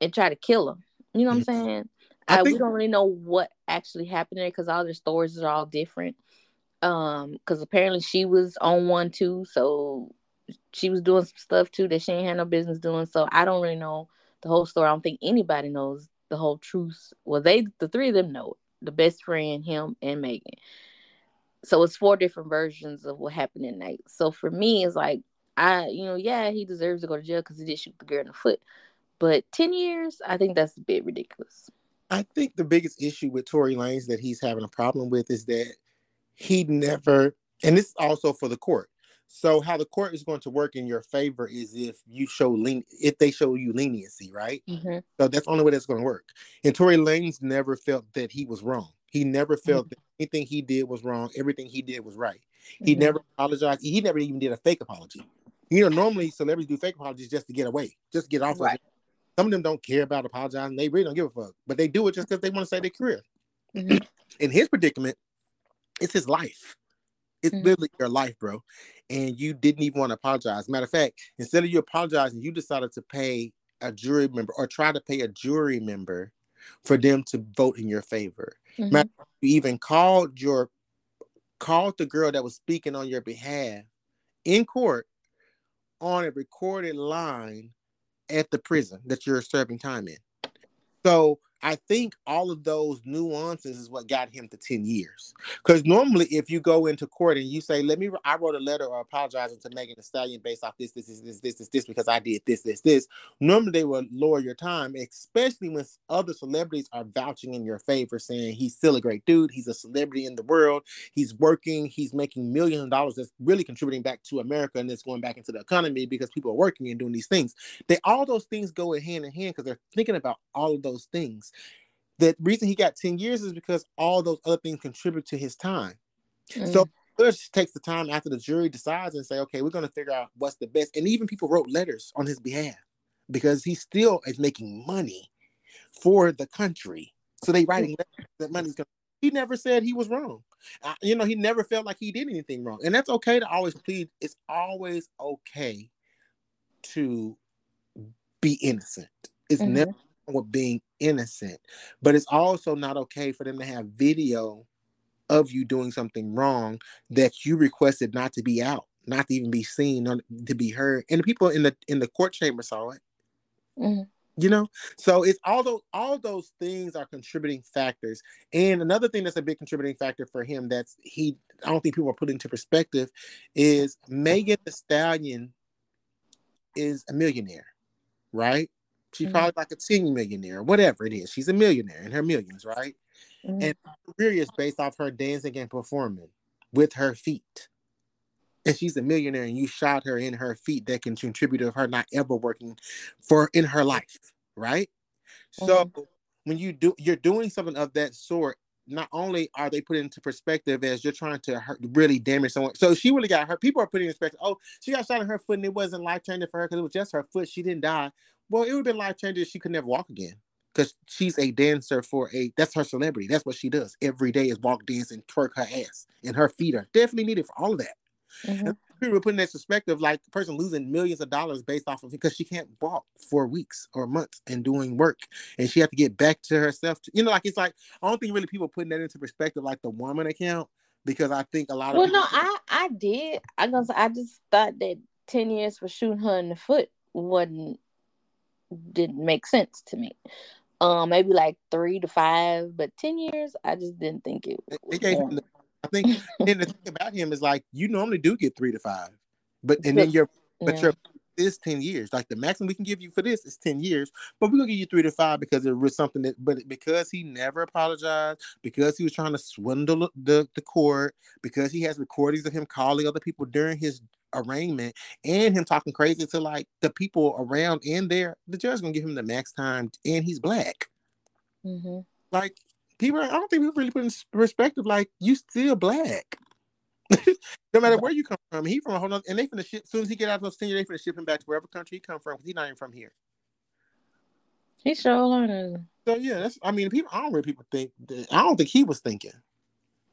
and try to kill her. You know what I'm mm-hmm. saying? I think... we don't really know what actually happened there because all their stories are all different. Um, because apparently she was on one too, so she was doing some stuff too that she ain't had no business doing. So I don't really know the whole story. I don't think anybody knows the whole truth. Well, they the three of them know it. The best friend, him, and Megan so it's four different versions of what happened that night. So for me, it's like I, you know, yeah, he deserves to go to jail because he did shoot the girl in the foot. But ten years, I think that's a bit ridiculous. I think the biggest issue with Tory Lanez that he's having a problem with is that he never, and this is also for the court. So how the court is going to work in your favor is if you show len- if they show you leniency, right? Mm-hmm. So that's the only way that's going to work. And Tory Lanez never felt that he was wrong. He never felt mm-hmm. that anything he did was wrong. Everything he did was right. He mm-hmm. never apologized. He never even did a fake apology. You know, normally celebrities do fake apologies just to get away, just to get off right. of it. Some of them don't care about apologizing. They really don't give a fuck, but they do it just because they want to save their career. Mm-hmm. In his predicament, it's his life. It's mm-hmm. literally your life, bro. And you didn't even want to apologize. Matter of fact, instead of you apologizing, you decided to pay a jury member or try to pay a jury member for them to vote in your favor. Mm-hmm. You even called your called the girl that was speaking on your behalf in court on a recorded line at the prison that you're serving time in. So I think all of those nuances is what got him to 10 years. Because normally, if you go into court and you say, Let me, I wrote a letter or apologizing to Megan Thee Stallion based off this, this, this, this, this, this, this, because I did this, this, this, normally they will lower your time, especially when other celebrities are vouching in your favor, saying he's still a great dude, he's a celebrity in the world, he's working, he's making millions of dollars that's really contributing back to America and it's going back into the economy because people are working and doing these things. They all those things go hand in hand because they're thinking about all of those things the reason he got 10 years is because all those other things contribute to his time. Mm. So judge takes the time after the jury decides and say, okay, we're going to figure out what's the best. And even people wrote letters on his behalf because he still is making money for the country. So they writing letters that money's going. He never said he was wrong. Uh, you know, he never felt like he did anything wrong, and that's okay to always plead. It's always okay to be innocent. It's mm-hmm. never with being innocent, but it's also not okay for them to have video of you doing something wrong that you requested not to be out, not to even be seen, not to be heard. And the people in the in the court chamber saw it. Mm-hmm. You know, so it's all those all those things are contributing factors. And another thing that's a big contributing factor for him that's he I don't think people are putting into perspective is Megan Thee Stallion is a millionaire, right? She's mm-hmm. probably like a 10 millionaire, whatever it is. She's a millionaire in her millions, right? Mm-hmm. And her career is based off her dancing and performing with her feet. And she's a millionaire, and you shot her in her feet that can contribute to her not ever working for in her life, right? Mm-hmm. So when you do you're doing something of that sort, not only are they put into perspective as you're trying to hurt, really damage someone. So she really got hurt. People are putting in perspective. Oh, she got shot in her foot and it wasn't life changing for her because it was just her foot. She didn't die. Well, it would have been life changing if she could never walk again. Because she's a dancer for a that's her celebrity. That's what she does every day is walk, dance, and twerk her ass. And her feet are definitely needed for all of that. Mm-hmm. people put in that perspective, like the person losing millions of dollars based off of because she can't walk for weeks or months and doing work, and she had to get back to herself. To, you know, like it's like I don't think really people putting that into perspective, like the woman account, because I think a lot of Well, people, no, I I did. I gonna say I just thought that ten years for shooting her in the foot wasn't didn't make sense to me. Um, maybe like three to five, but ten years, I just didn't think it. gave him. The, I think, and the thing about him is like you normally do get three to five, but and then your but Yeah. your is 10 years. Like the maximum we can give you for this is 10 years, but we're gonna give you three to five because it was something that but because he never apologized, because he was trying to swindle the, the court, because he has recordings of him calling other people during his arraignment and him talking crazy to like the people around in there, the judge gonna give him the max time and he's black. Mhm. Like people, I don't think we really put in perspective. Like you still black. no matter where you come from, he from a whole nother, and they finna ship. As soon as he get out of those senior, they finna ship him back to wherever country he come from because he's not even from here. He sure learned. So yeah, that's. I mean, people. I don't really people think. I don't think he was thinking.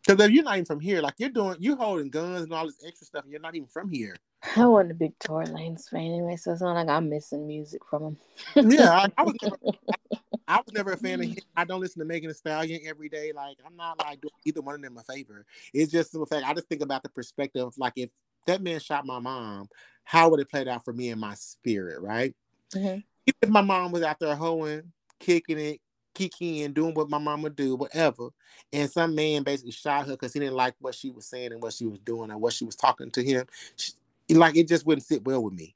Because if you're not even from here, like you're doing, you holding guns and all this extra stuff, and you're not even from here. I wasn't a big Tory Lanez fan anyway, so it's not like I'm missing music from him. Yeah, I, I was never, I, was never a fan of him. I don't listen to Megan Thee Stallion every day. Like I'm not like doing either one of them a favor. It's just the fact I just think about the perspective. of, Like if that man shot my mom, how would it played out for me and my spirit, right? Mhm. Even if my mom was out there hoeing, kicking it, kicking, and doing what my mama do, whatever, and some man basically shot her because he didn't like what she was saying and what she was doing and what she was talking to him, she, like it just wouldn't sit well with me.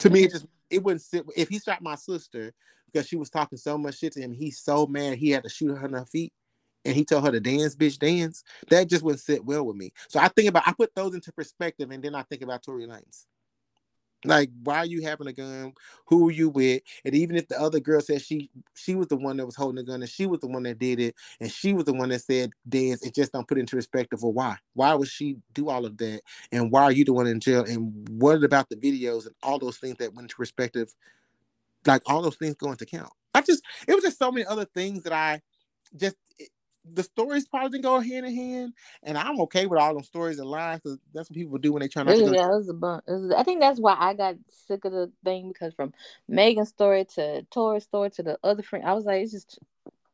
To me, it mm-hmm. just it wouldn't sit. If he shot my sister because she was talking so much shit to him, he's so mad he had to shoot her in her feet, and he told her to dance, bitch, dance. That just wouldn't sit well with me. So I think about I put those into perspective, and then I think about Tory Lanez. Like, why are you having a gun? Who are you with? And even if the other girl said she she was the one that was holding the gun and she was the one that did it, and she was the one that said dance, it just don't put into perspective of why. Why would she do all of that? And why are you the one in jail? And what about the videos and all those things that went into perspective? Like all those things go into count. I just it was just so many other things that I just the stories probably didn't go hand in hand, and I'm okay with all them stories and lies because that's what people do when they try not to go yeah, it was a bunch. Was, I think that's why I got sick of the thing because from Megan's story to Tory's story to the other friend, I was like, it's just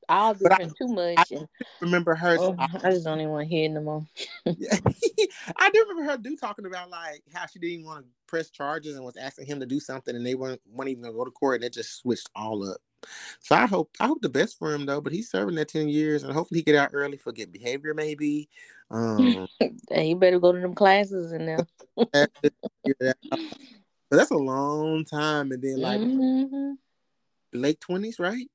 all But I- different too much, and remember her. oh, I just don't even want to hear no more. I do remember her do talking about like how she didn't want to press charges and was asking him to do something and they weren't, weren't even gonna go to court and it just switched all up. So I hope I hope the best for him though, but he's serving that 10 years and hopefully he get out early for good behavior maybe. Um and you better go to them classes and then. but that's a long time and then like Mhm. late 20s, right?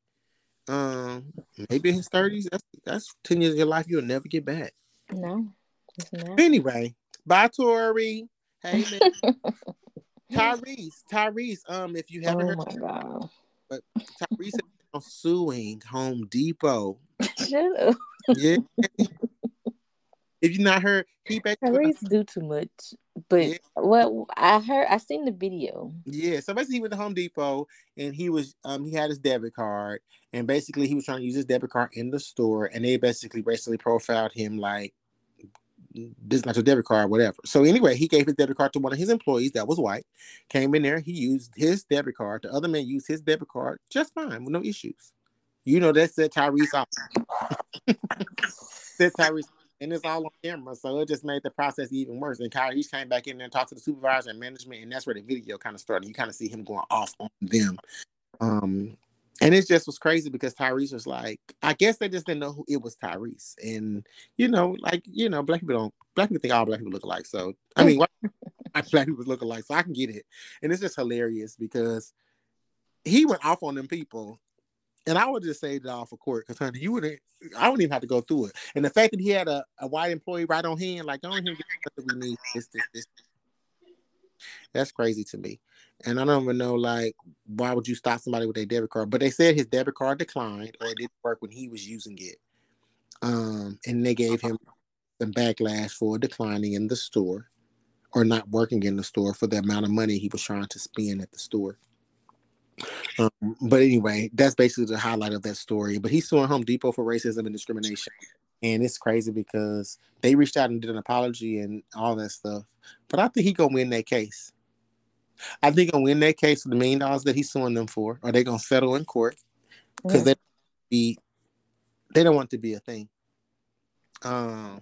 Um maybe in his 30s. That's that's 10 years of your life you'll never get back. No, it's not. Anyway, bye Tory. Hey man. Tyrese, Tyrese, um, if you haven't Oh heard, god! Tyrese is suing Home Depot. Shut up. Yeah. if you not heard, he basically Tyrese do too much. But Yeah. what I heard, I seen the video. yeah. So basically, he went to Home Depot and he was um he had his debit card and basically he was trying to use his debit card in the store and they basically basically profiled him like this is not your debit card, whatever. So anyway, he gave his debit card to one of his employees that was white. Came in there, he used his debit card. The other man used his debit card just fine with no issues. You know that set Tyrese off. set Tyrese, and it's all on camera, so it just made the process even worse. And Tyrese came back in there and talked to the supervisor and management, and that's where the video kind of started. You kind of see him going off on them. Um, and it just was crazy because Tyrese was like, I guess they just didn't know who it was Tyrese. And you know, like, you know, black people don't black people think all black people look alike. So I mean, black people look alike, so I can get it. And it's just hilarious because he went off on them people. And I would just say it off of court because honey, you wouldn't I wouldn't even have to go through it. And the fact that he had a, a white employee right on hand, like don't even get what we need this, this, this. That's crazy to me. And I don't even know like why would you stop somebody with a debit card? But they said his debit card declined or it didn't work when he was using it. Um, and they gave him some backlash for declining in the store or not working in the store for the amount of money he was trying to spend at the store. Um, but anyway, that's basically the highlight of that story. But he's suing Home Depot for racism and discrimination. And it's crazy because they reached out and did an apology and all that stuff. But I think he gonna win that case. I think gonna win that case for the million dollars that he's suing them for, Are they gonna settle in court because yeah. they be they don't want to be a thing. Um,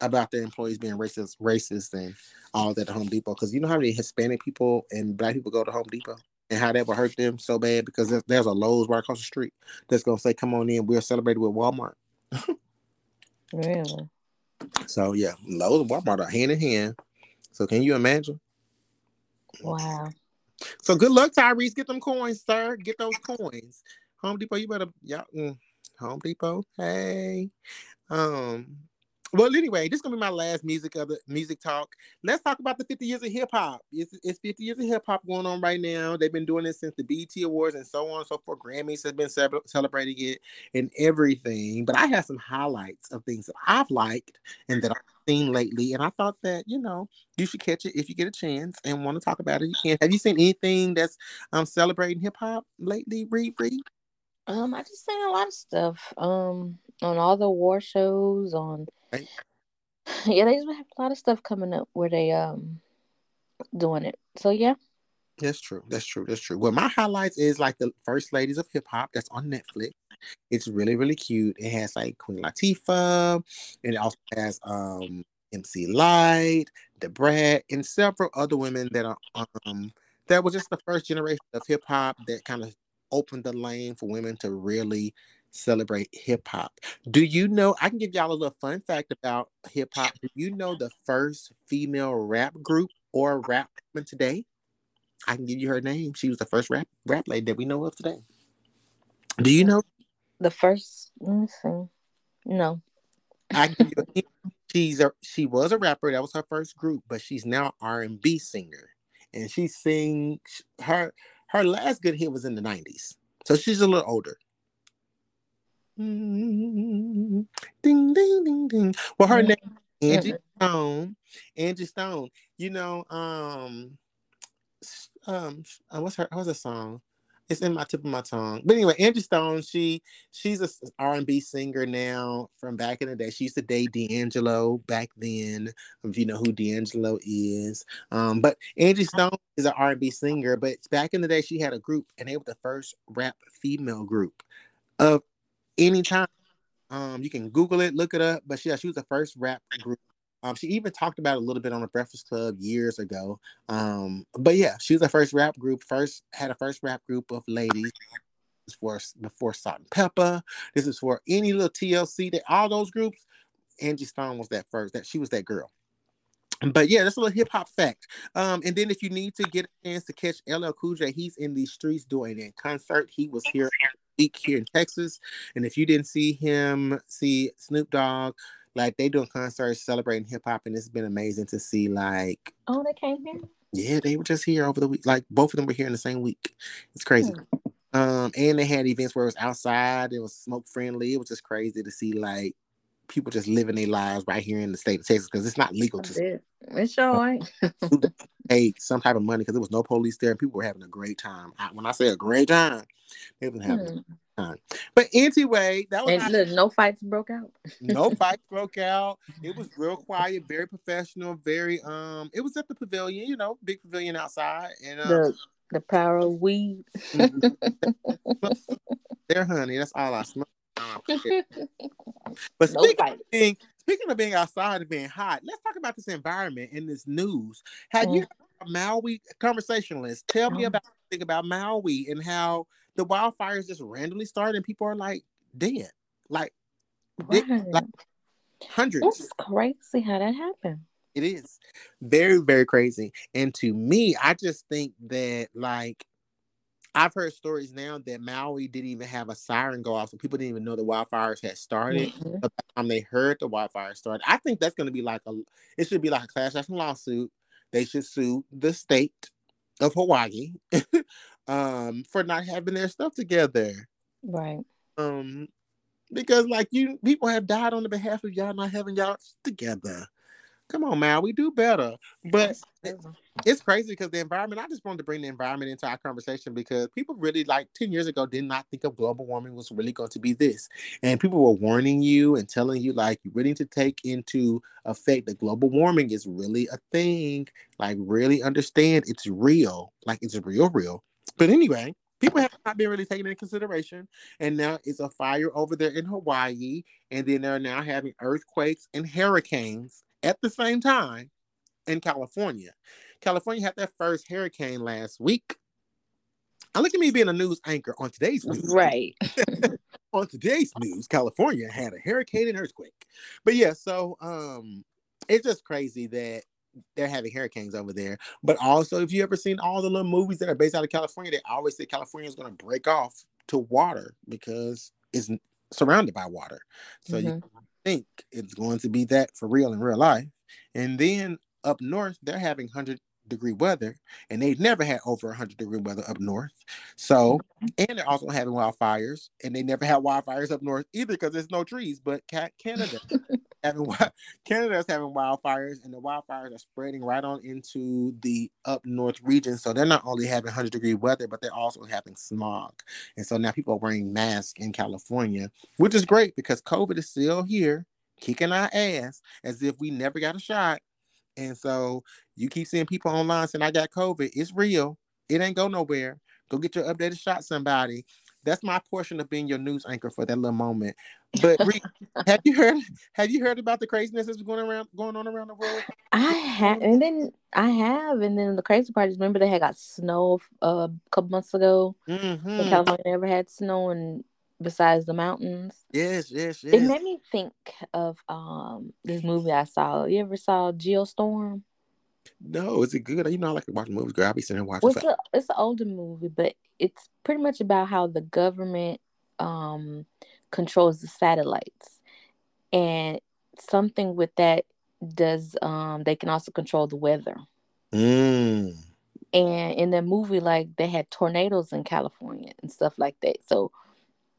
about their employees being racist, racist, and all that at Home Depot. Because you know how many Hispanic people and Black people go to Home Depot, and how that will hurt them so bad because there's, there's a Lowe's right across the street that's gonna say, "Come on in, we're celebrating with Walmart." really? So yeah, Lowe's and Walmart are hand in hand. So can you imagine? Wow. So good luck, Tyrese. Get them coins, sir. Get those coins. Home Depot, you better yeah. Mm, Home Depot. Hey. Um, well, anyway, this is gonna be my last music of the music talk. Let's talk about the 50 years of hip hop. It's, it's 50 years of hip hop going on right now. They've been doing it since the BET Awards and so on and so forth. Grammys has been ce- celebrating it and everything. But I have some highlights of things that I've liked and that I've seen lately. And I thought that you know you should catch it if you get a chance and want to talk about it. You can. Have you seen anything that's um celebrating hip hop lately? Read, read. Um, I just seen a lot of stuff. Um, on all the war shows on Right. Yeah, they just have a lot of stuff coming up where they um doing it. So yeah. That's true. That's true. That's true. Well, my highlights is like the First Ladies of Hip Hop that's on Netflix. It's really, really cute. It has like Queen Latifah, and it also has um MC Lyte, Da Brat, and several other women that are um that was just the first generation of hip hop that kind of opened the lane for women to really celebrate hip hop. Do you know? I can give y'all a little fun fact about hip hop. Do you know the first female rap group or rap woman today? I can give you her name. She was the first rap rap lady that we know of today. Do you know? The first. Let me see. No. I can you she's a she was a rapper. That was her first group, but she's now R and B singer, and she sings her her last good hit was in the nineties. So she's a little older. Ding ding ding ding. Well, her name is Angie Stone. Angie Stone. You know, um, um, uh, what's her? What's the song? It's in my tip of my tongue. But anyway, Angie Stone. She she's a R and B singer now from back in the day. She used to date D'Angelo back then. If you know who D'Angelo is. Um, but Angie Stone is an R and B singer. But back in the day, she had a group, and they were the first rap female group of anytime. Um, you can Google it, look it up. But yeah, she was the first rap group. Um, she even talked about a little bit on the Breakfast Club years ago. Um, but yeah, she was the first rap group. First had a first rap group of ladies. This for before Salt-N-Pepa, This is for any little TLC. That all those groups. Angie Stone was that first. That she was that girl. But yeah, that's a little hip hop fact. Um, and then if you need to get a chance to catch LL Cool J, he's in these streets doing a concert. He was here week here in Texas. And if you didn't see him see Snoop Dogg, like they doing concerts celebrating hip hop, and it's been amazing to see. Like, oh, they came here. Yeah, they were just here over the week. Like both of them were here in the same week. It's crazy. Hmm. Um, and they had events where it was outside. It was smoke friendly. It was just crazy to see like people just living their lives right here in the state of Texas because it's not legal to. It's all right. pay some type of money because there was no police there and people were having a great time. I, when I say a great time, they were having hmm. time. But anyway, that was and look, no fights broke out. no fights broke out. It was real quiet, very professional, very um. It was at the pavilion, you know, big pavilion outside, and uh, the the power of weed. there, honey. That's all I smoke. but speaking, no of being, speaking of being outside and being hot, let's talk about this environment in this news. Have mm. you Maui conversationalist? Tell me mm. about think about Maui and how the wildfires just randomly started and people are like dead, like, right. dead, like hundreds. It's crazy how that happened. It is very very crazy, and to me, I just think that like I've heard stories now that Maui didn't even have a siren go off, so people didn't even know the wildfires had started. Mm-hmm. By the time they heard the wildfire started, I think that's going to be like a. It should be like a class action lawsuit. They should sue the state of Hawaii um, for not having their stuff together. Right. Um, because like you, people have died on the behalf of y'all not having y'all together. Come on, man, we do better. But it's crazy because the environment. I just wanted to bring the environment into our conversation because people really like ten years ago did not think of global warming was really going to be this, and people were warning you and telling you like you really need to take into effect that global warming is really a thing. Like really understand it's real, like it's real, real. But anyway, people have not been really taken into consideration, and now it's a fire over there in Hawaii, and then they're now having earthquakes and hurricanes at the same time in California. California had their first hurricane last week. I look at me being a news anchor on today's news. Right. on today's news, California had a hurricane and earthquake. But yeah, so um it's just crazy that they're having hurricanes over there. But also, if you ever seen all the little movies that are based out of California, they always say California is going to break off to water because it's surrounded by water. So mm-hmm. you think it's going to be that for real in real life. And then up north, they're having 100 degree weather, and they've never had over 100 degree weather up north. So, mm-hmm. and they're also having wildfires, and they never had wildfires up north either because there's no trees. But Canada having Canada's having wildfires, and the wildfires are spreading right on into the up north region. So they're not only having 100 degree weather, but they're also having smog. And so now people are wearing masks in California, which is great because COVID is still here, kicking our ass as if we never got a shot and so you keep seeing people online saying, I got COVID. It's real. It ain't go nowhere. Go get your updated shot, somebody. That's my portion of being your news anchor for that little moment. But have you heard have you heard about the craziness that's going around going on around the world? I have and then I have and then the crazy part is remember they had got snow uh, a couple months ago. Mm-hmm. California never had snow and besides the mountains. Yes, yes, yes. It made me think of um this movie I saw. You ever saw Geostorm? No, is it good? You know, I like to watch movies, girl. I'll be sitting there watching. Well, it's, a, it's an older movie, but it's pretty much about how the government um controls the satellites, and something with that does um they can also control the weather. Mm. And in the movie, like they had tornadoes in California and stuff like that. So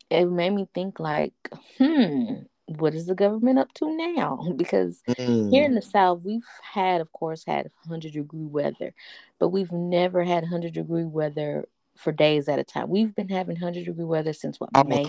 it made me think like, hmm, what is the government up to now? Because mm. here in the South, we've had, of course, had 100 degree weather, but we've never had 100 degree weather for days at a time. We've been having 100 degree weather since what, May?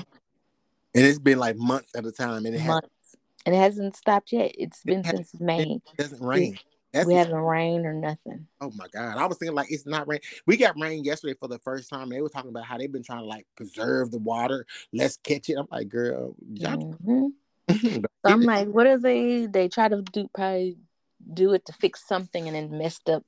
And it's been like months at a time. And it, months. Has, and it hasn't stopped yet. It's been it since May. It doesn't rain. That's we haven't rain or nothing. Oh my god! I was thinking like it's not rain. We got rain yesterday for the first time. They were talking about how they've been trying to like preserve the water. Let's catch it. I'm like, girl, mm-hmm. so I'm like, what are they? They try to do probably do it to fix something and then messed up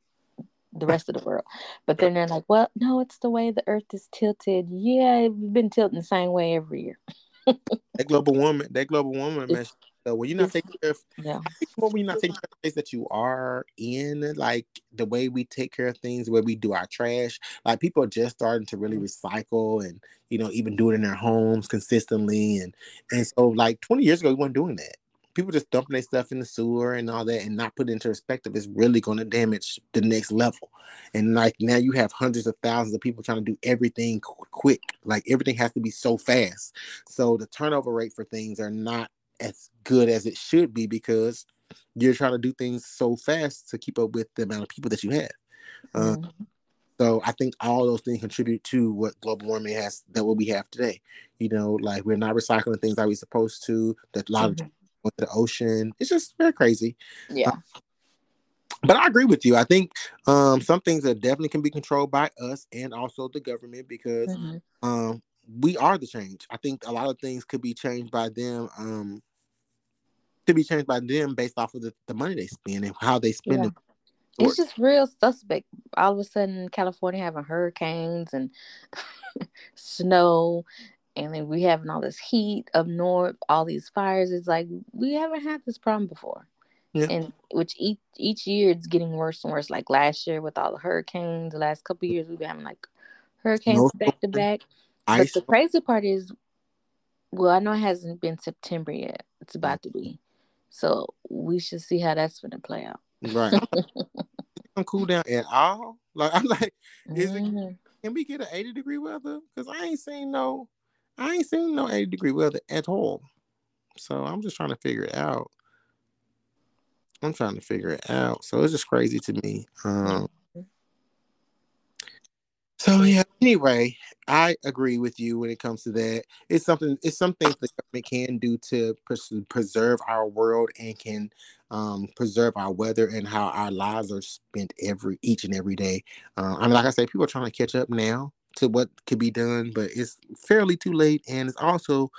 the rest of the world. But then they're like, well, no, it's the way the Earth is tilted. Yeah, we've been tilting the same way every year. that global warming, that global warming mess so when you're not taking care of, yeah, when you're not taking care of things that you are in, like the way we take care of things, the way we do our trash, like people are just starting to really mm. recycle and you know even do it in their homes consistently, and and so like 20 years ago we weren't doing that. People just dumping their stuff in the sewer and all that, and not put it into perspective is really going to damage the next level. And like now you have hundreds of thousands of people trying to do everything quick, like everything has to be so fast. So the turnover rate for things are not as good as it should be because you're trying to do things so fast to keep up with the amount of people that you have. Uh, mm-hmm. So I think all those things contribute to what global warming has that what we have today. You know, like we're not recycling things that we're supposed to. That a lot mm-hmm. of the ocean. It's just very crazy. Yeah. Uh, but I agree with you. I think um, some things that definitely can be controlled by us and also the government because mm-hmm. um, we are the change. I think a lot of things could be changed by them. Um, to be changed by them based off of the, the money they spend and how they spend yeah. it. It's just real suspect. All of a sudden, California having hurricanes and snow, and then we having all this heat up north, all these fires. It's like we haven't had this problem before. Yeah. And which each each year it's getting worse and worse. Like last year with all the hurricanes, the last couple years we've been having like hurricanes back to back. But the crazy part is, well, I know it hasn't been September yet. It's about to be. So we should see how that's going to play out. Right. don't cool down at all. Like I'm like, is mm-hmm. it? Can we get an 80 degree weather? Because I ain't seen no, I ain't seen no 80 degree weather at all. So I'm just trying to figure it out. I'm trying to figure it out. So it's just crazy to me. Um. So yeah. Anyway, I agree with you when it comes to that. It's something. It's something the government can do to pres- preserve our world and can um, preserve our weather and how our lives are spent every each and every day. Uh, I mean, like I said, people are trying to catch up now to what could be done, but it's fairly too late, and it's also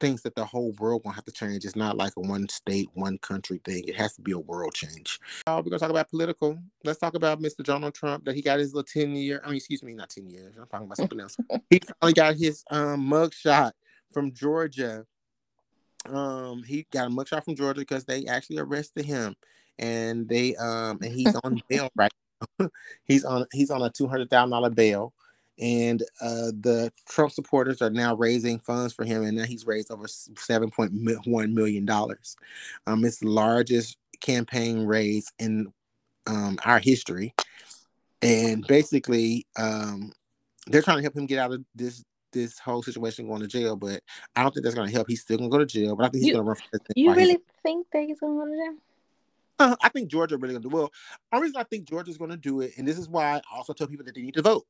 things that the whole world gonna have to change. It's not like a one state, one country thing. It has to be a world change. Uh, we're gonna talk about political. Let's talk about Mr. Donald Trump that he got his little 10 year, I mean, excuse me, not 10 years. I'm talking about something else. he finally got his um mug shot from Georgia. Um, he got a mug shot from Georgia because they actually arrested him and they um and he's on bail right now. he's on he's on a two hundred thousand dollar bail and uh, the Trump supporters are now raising funds for him, and now he's raised over seven point one million dollars. Um, it's the largest campaign raise in um, our history, and basically, um, they're trying to help him get out of this this whole situation going to jail. But I don't think that's going to help. He's still going to go to jail, but I think he's going to run for president. You really think that he's going to go to jail? Uh, I think Georgia really gonna do well. The reason I think Georgia is gonna do it, and this is why I also tell people that they need to vote.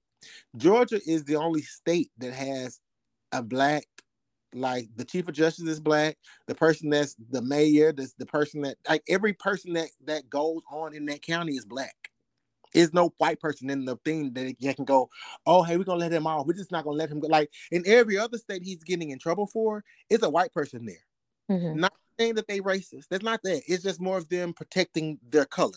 Georgia is the only state that has a black, like the chief of justice is black, the person that's the mayor, that's the person that like every person that that goes on in that county is black. There's no white person in the thing that you can go, oh hey, we're gonna let him off. We're just not gonna let him go. Like in every other state he's getting in trouble for, it's a white person there. Mm-hmm. Not saying that they racist. That's not that. It's just more of them protecting their color.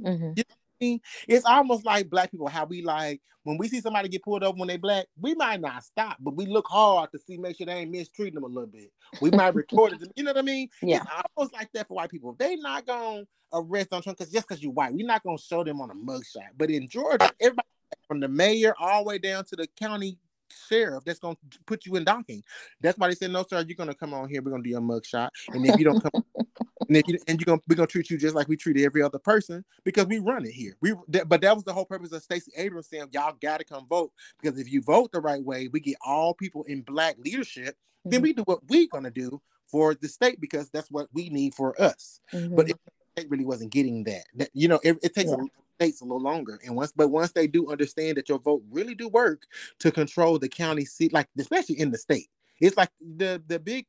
Mm-hmm. You know it's almost like black people, how we like when we see somebody get pulled over when they black, we might not stop, but we look hard to see, make sure they ain't mistreating them a little bit. We might report it, you know what I mean? Yeah. It's almost like that for white people. They not gonna arrest on Trump because just because you white, we're not gonna show them on a mugshot. But in Georgia, everybody from the mayor all the way down to the county sheriff that's gonna put you in docking. That's why they said, No, sir, you're gonna come on here, we're gonna do a mugshot. And if you don't come and if you and you're gonna we're gonna treat you just like we treat every other person because we run it here. We that, but that was the whole purpose of Stacey Abrams saying y'all gotta come vote because if you vote the right way, we get all people in black leadership, mm-hmm. then we do what we're gonna do for the state because that's what we need for us. Mm-hmm. But it, it, really wasn't getting that. that you know, it, it takes yeah. a states a little longer. And once, but once they do understand that your vote really do work to control the county seat, like especially in the state, it's like the the big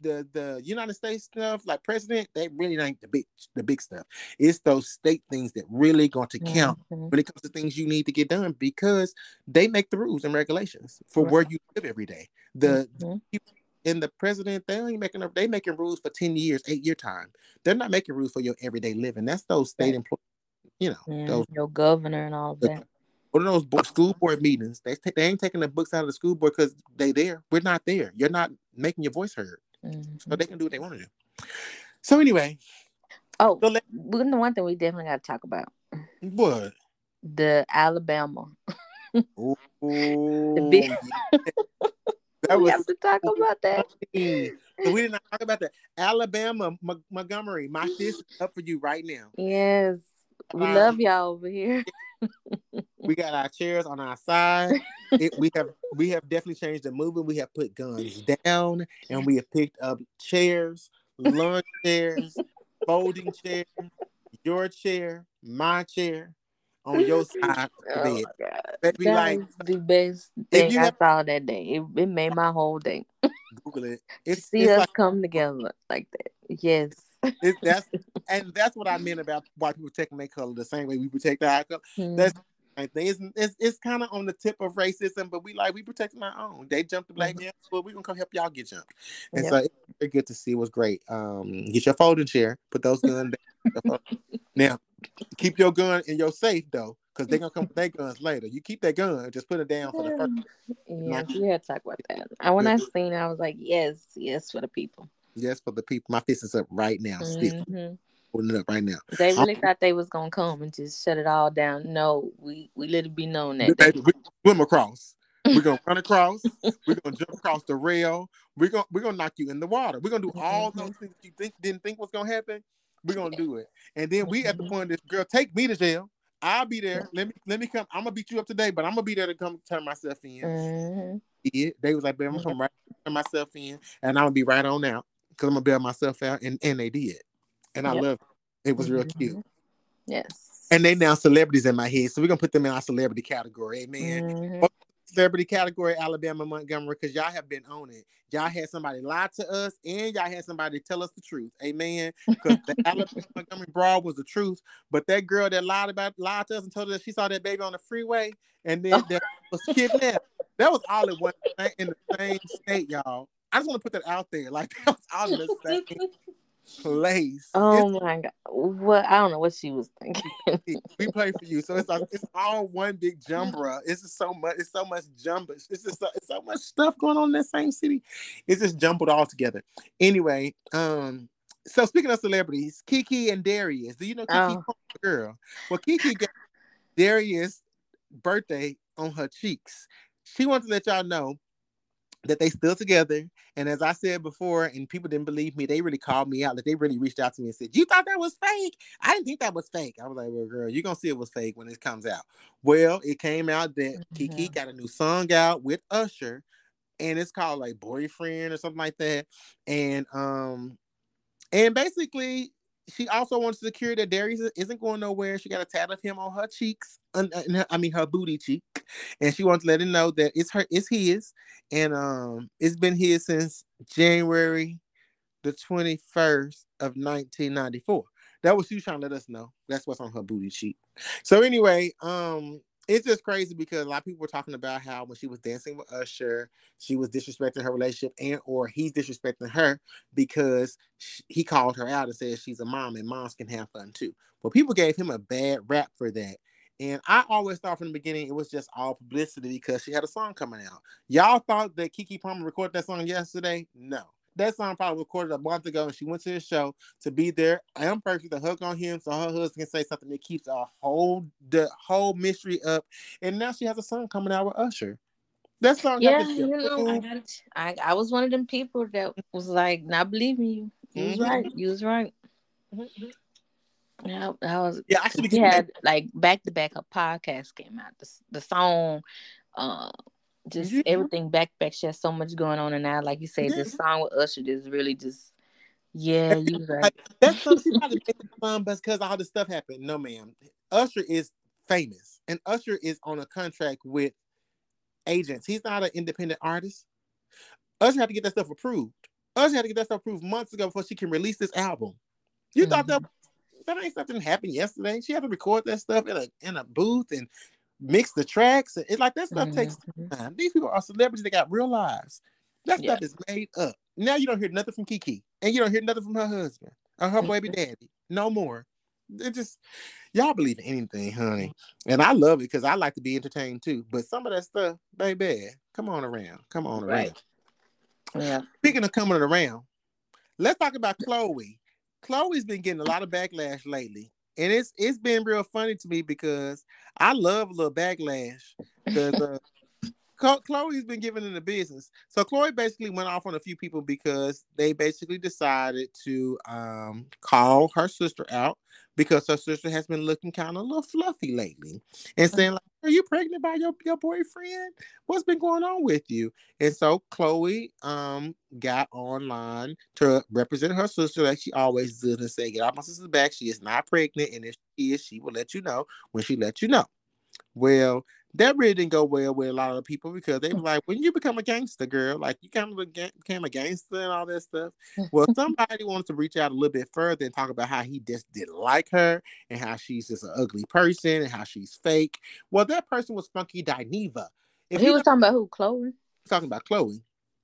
the the United States stuff, like president, that really ain't the big the big stuff. It's those state things that really going to count mm-hmm. when it comes to things you need to get done because they make the rules and regulations for right. where you live every day. The mm-hmm. people in the president, they ain't making they making rules for 10 years, eight year time. They're not making rules for your everyday living. That's those state employees you know, yeah, those, your governor and all of that. What are those school board meetings? They they ain't taking the books out of the school board because they there. We're not there. You're not making your voice heard, mm-hmm. so they can do what they want to do. So anyway, oh, so let, the one thing we definitely got to talk about. What? The Alabama. Ooh, the big. That we was have to talk about that. So we did not talk about that. Alabama, M- Montgomery, my fist up for you right now. Yes. We um, love y'all over here. we got our chairs on our side. It, we have we have definitely changed the movement. We have put guns down and we have picked up chairs, lunch chairs, folding chairs, your chair, my chair on your side of the oh bed. That be like the best thing I have, saw that day. It, it made my whole day. Google it. It's, See it's us like, come together like that. Yes. It, that's and that's what I meant about why people protecting their color the same way we protect our color. Mm-hmm. That's thing. It's, it's, it's kind of on the tip of racism, but we like we protecting our own. They jumped the black mm-hmm. man, but we gonna come help y'all get jumped. And yep. so it's very good to see. It was great. Um, get your folding chair, put those guns down. now, keep your gun in your safe though, because they're gonna come with their guns later. You keep that gun, just put it down for the first. Yeah, we had to talk about that. I when I seen it, I was like, yes, yes, for the people. Yes, for the people. My fist is up right now, still. Mm-hmm. Holding it up right now. They really I'm, thought they was gonna come and just shut it all down. No, we we let it be known that we, we swim across. We're gonna run across. We're gonna jump across the rail. We're gonna we're gonna knock you in the water. We're gonna do all those things you think didn't think was gonna happen. We're gonna do it. And then we at the point this girl take me to jail. I'll be there. Let me let me come. I'm gonna beat you up today, but I'm gonna be there to come turn myself in. Mm-hmm. Yeah, they was like, "Babe, I'm gonna come right turn myself in, and I'm gonna be right on out because I'm gonna bail myself out." And and they did, and I yep. love it. It was real cute. Yes. And they now celebrities in my head. So we're gonna put them in our celebrity category. Amen. Mhm. Celebrity category, Alabama, Montgomery, because y'all have been on it. Y'all had somebody lie to us and y'all had somebody tell us the truth. Amen. Because the Alabama Montgomery brawl was the truth. But that girl that lied about lied to us and told us that she saw that baby on the freeway and then that was kidnapped. That was all in one in the same state, y'all. I just want to put that out there. Like that was all in the same place. Oh my god! What I don't know what she was thinking. We play for you, so it's like it's all one big jumbra. It's just so much. It's so much jumble. It's just so, it's so much stuff going on in that same city. It's just jumbled all together. Anyway, um, so speaking of celebrities, Keke and Darius. Do you know Keke? Oh. Girl, well, Keke got Darius' birthday on her cheeks. She wants to let y'all know that they still together. And as I said before, and people didn't believe me, they really called me out. Like they really reached out to me and said, "You thought that was fake? I didn't think that was fake." I was like, "Well, girl, you're gonna see it was fake when it comes out." Well, it came out that Keke Mhm. got a new song out with Usher, and it's called like "Boyfriend" or something like that. And um, and basically, she also wants to secure that Darius isn't going nowhere. She got a tat of him on her cheeks, un- I mean her booty cheek, and she wants to let him know that it's her, it's his, and um, it's been his since January the twenty first of nineteen ninety four. That was she trying to let us know. That's what's on her booty cheek. So anyway, um, it's just crazy because a lot of people were talking about how when she was dancing with Usher, she was disrespecting her relationship, and or he's disrespecting her because sh- he called her out and said she's a mom and moms can have fun too. Well, people gave him a bad rap for that. And I always thought from the beginning it was just all publicity because she had a song coming out. Y'all thought that Keke Palmer recorded that song yesterday? No. That song probably recorded a month ago and she went to the show to be there I am purpose to hook on him so her husband can say something that keeps a whole the whole mystery up. And now she has a song coming out with Usher. That song got Yeah, you know, I got it. I, I was one of them people that was like not believing you. You was Mhm. right. You was right. Yeah, that was. Yeah, I should be She getting had like back to back. Her podcast came out. The, the song, uh, just Mhm. everything back back. She has so much going on, and now, like you say, Yeah. this song with Usher just really just. Yeah, you right. Like, that's something she probably made it fun because all this stuff happened. No, ma'am. Usher is famous, and Usher is on a contract with agents. He's not an independent artist. Usher had to get that stuff approved. Usher had to get that stuff approved months ago before she can release this album. You thought that that ain't something happened yesterday. She had to record that stuff in a in a booth and mix the tracks. It's like that stuff takes Mhm. time. These people are celebrities They got real lives. That Yeah. stuff is made up. Now you don't hear nothing from Keke, and you don't hear nothing from her husband or her baby daddy. No more. It just y'all believe in anything, honey, and I love it because I like to be entertained too. But some of that stuff, baby, come on around, come on around. Right. Yeah. Speaking of coming around, let's talk about Chloe. Chloe's been getting a lot of backlash lately, and it's it's been real funny to me because I love a little backlash. Because uh, Chloe's been given in the business, so Chloe basically went off on a few people because they basically decided to um, call her sister out because her sister has been looking kind of a little fluffy lately, and saying like, "Are you pregnant by your your boyfriend? What's been going on with you?" And so Chloe um got online to represent her sister like she always does and say, Get off my sister's back. She is not pregnant, and if she is, she will let you know when she lets you know. Well, that really didn't go well with a lot of people because they mm. were like, when you become a gangster girl, like you kind of beca- became a gangster and all that stuff. Mm. Well, somebody wanted to reach out a little bit further and talk about how he just didn't like her and how she's just an ugly person and how she's fake. Well, that person was Funky Dineva. If he was talking about who? Chloe. talking about Chloe,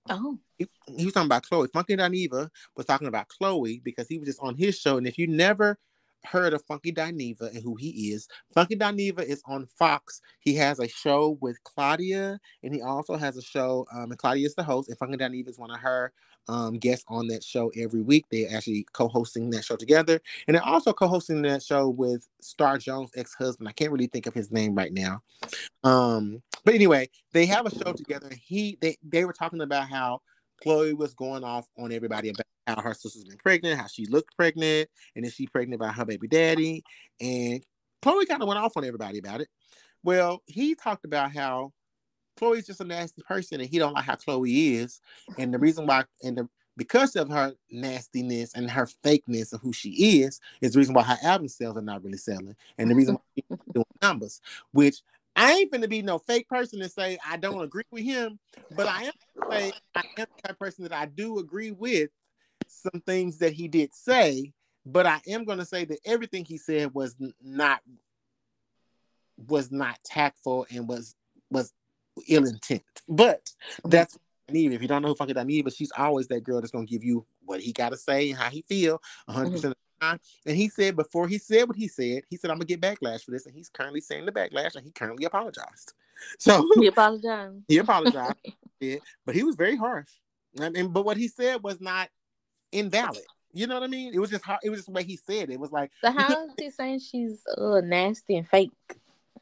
Oh. he, he was talking about Chloe. Funky Dineva was talking about Chloe because he was just on his show. And if you never heard of Funky Dineva and who he is, Funky Dineva is on Fox. He has a show with Claudia, and he also has a show. Um, and Claudia is the host, and Funky Dineva is one of her um, guests on that show every week. They're actually co-hosting that show together, and they're also co-hosting that show with Star Jones' ex-husband. I can't really think of his name right now. Um, but anyway, they have a show together. He they they were talking about how Chloe was going off on everybody about how her sister's been pregnant, how she looked pregnant, and then she pregnant by her baby daddy. And Chloe kind of went off on everybody about it. Well, he talked about how Chloe's just a nasty person and he don't like how Chloe is. And the reason why and the because of her nastiness and her fakeness of who she is, is the reason why her album sales are not really selling, and the reason why she's doing numbers. Which I ain't gonna be no fake person and say I don't agree with him, but I am say I am the type person that I do agree with some things that he did say, but I am gonna say that everything he said was not was not tactful and was was ill intent. But mm-hmm. that's Neve. If you don't know who fucking Neve, but she's always that girl that's gonna give you what he gotta say and how he feel 100 percent of the time. And he said before he said what he said, he said I'm gonna get backlash for this, and he's currently saying the backlash, and he currently apologized. So he apologized. he apologized, yeah, but he was very harsh. I mean, but what he said was not invalid. You know what I mean? It was just how it was just the way he said it. it was like so. How is he saying she's uh, nasty and fake?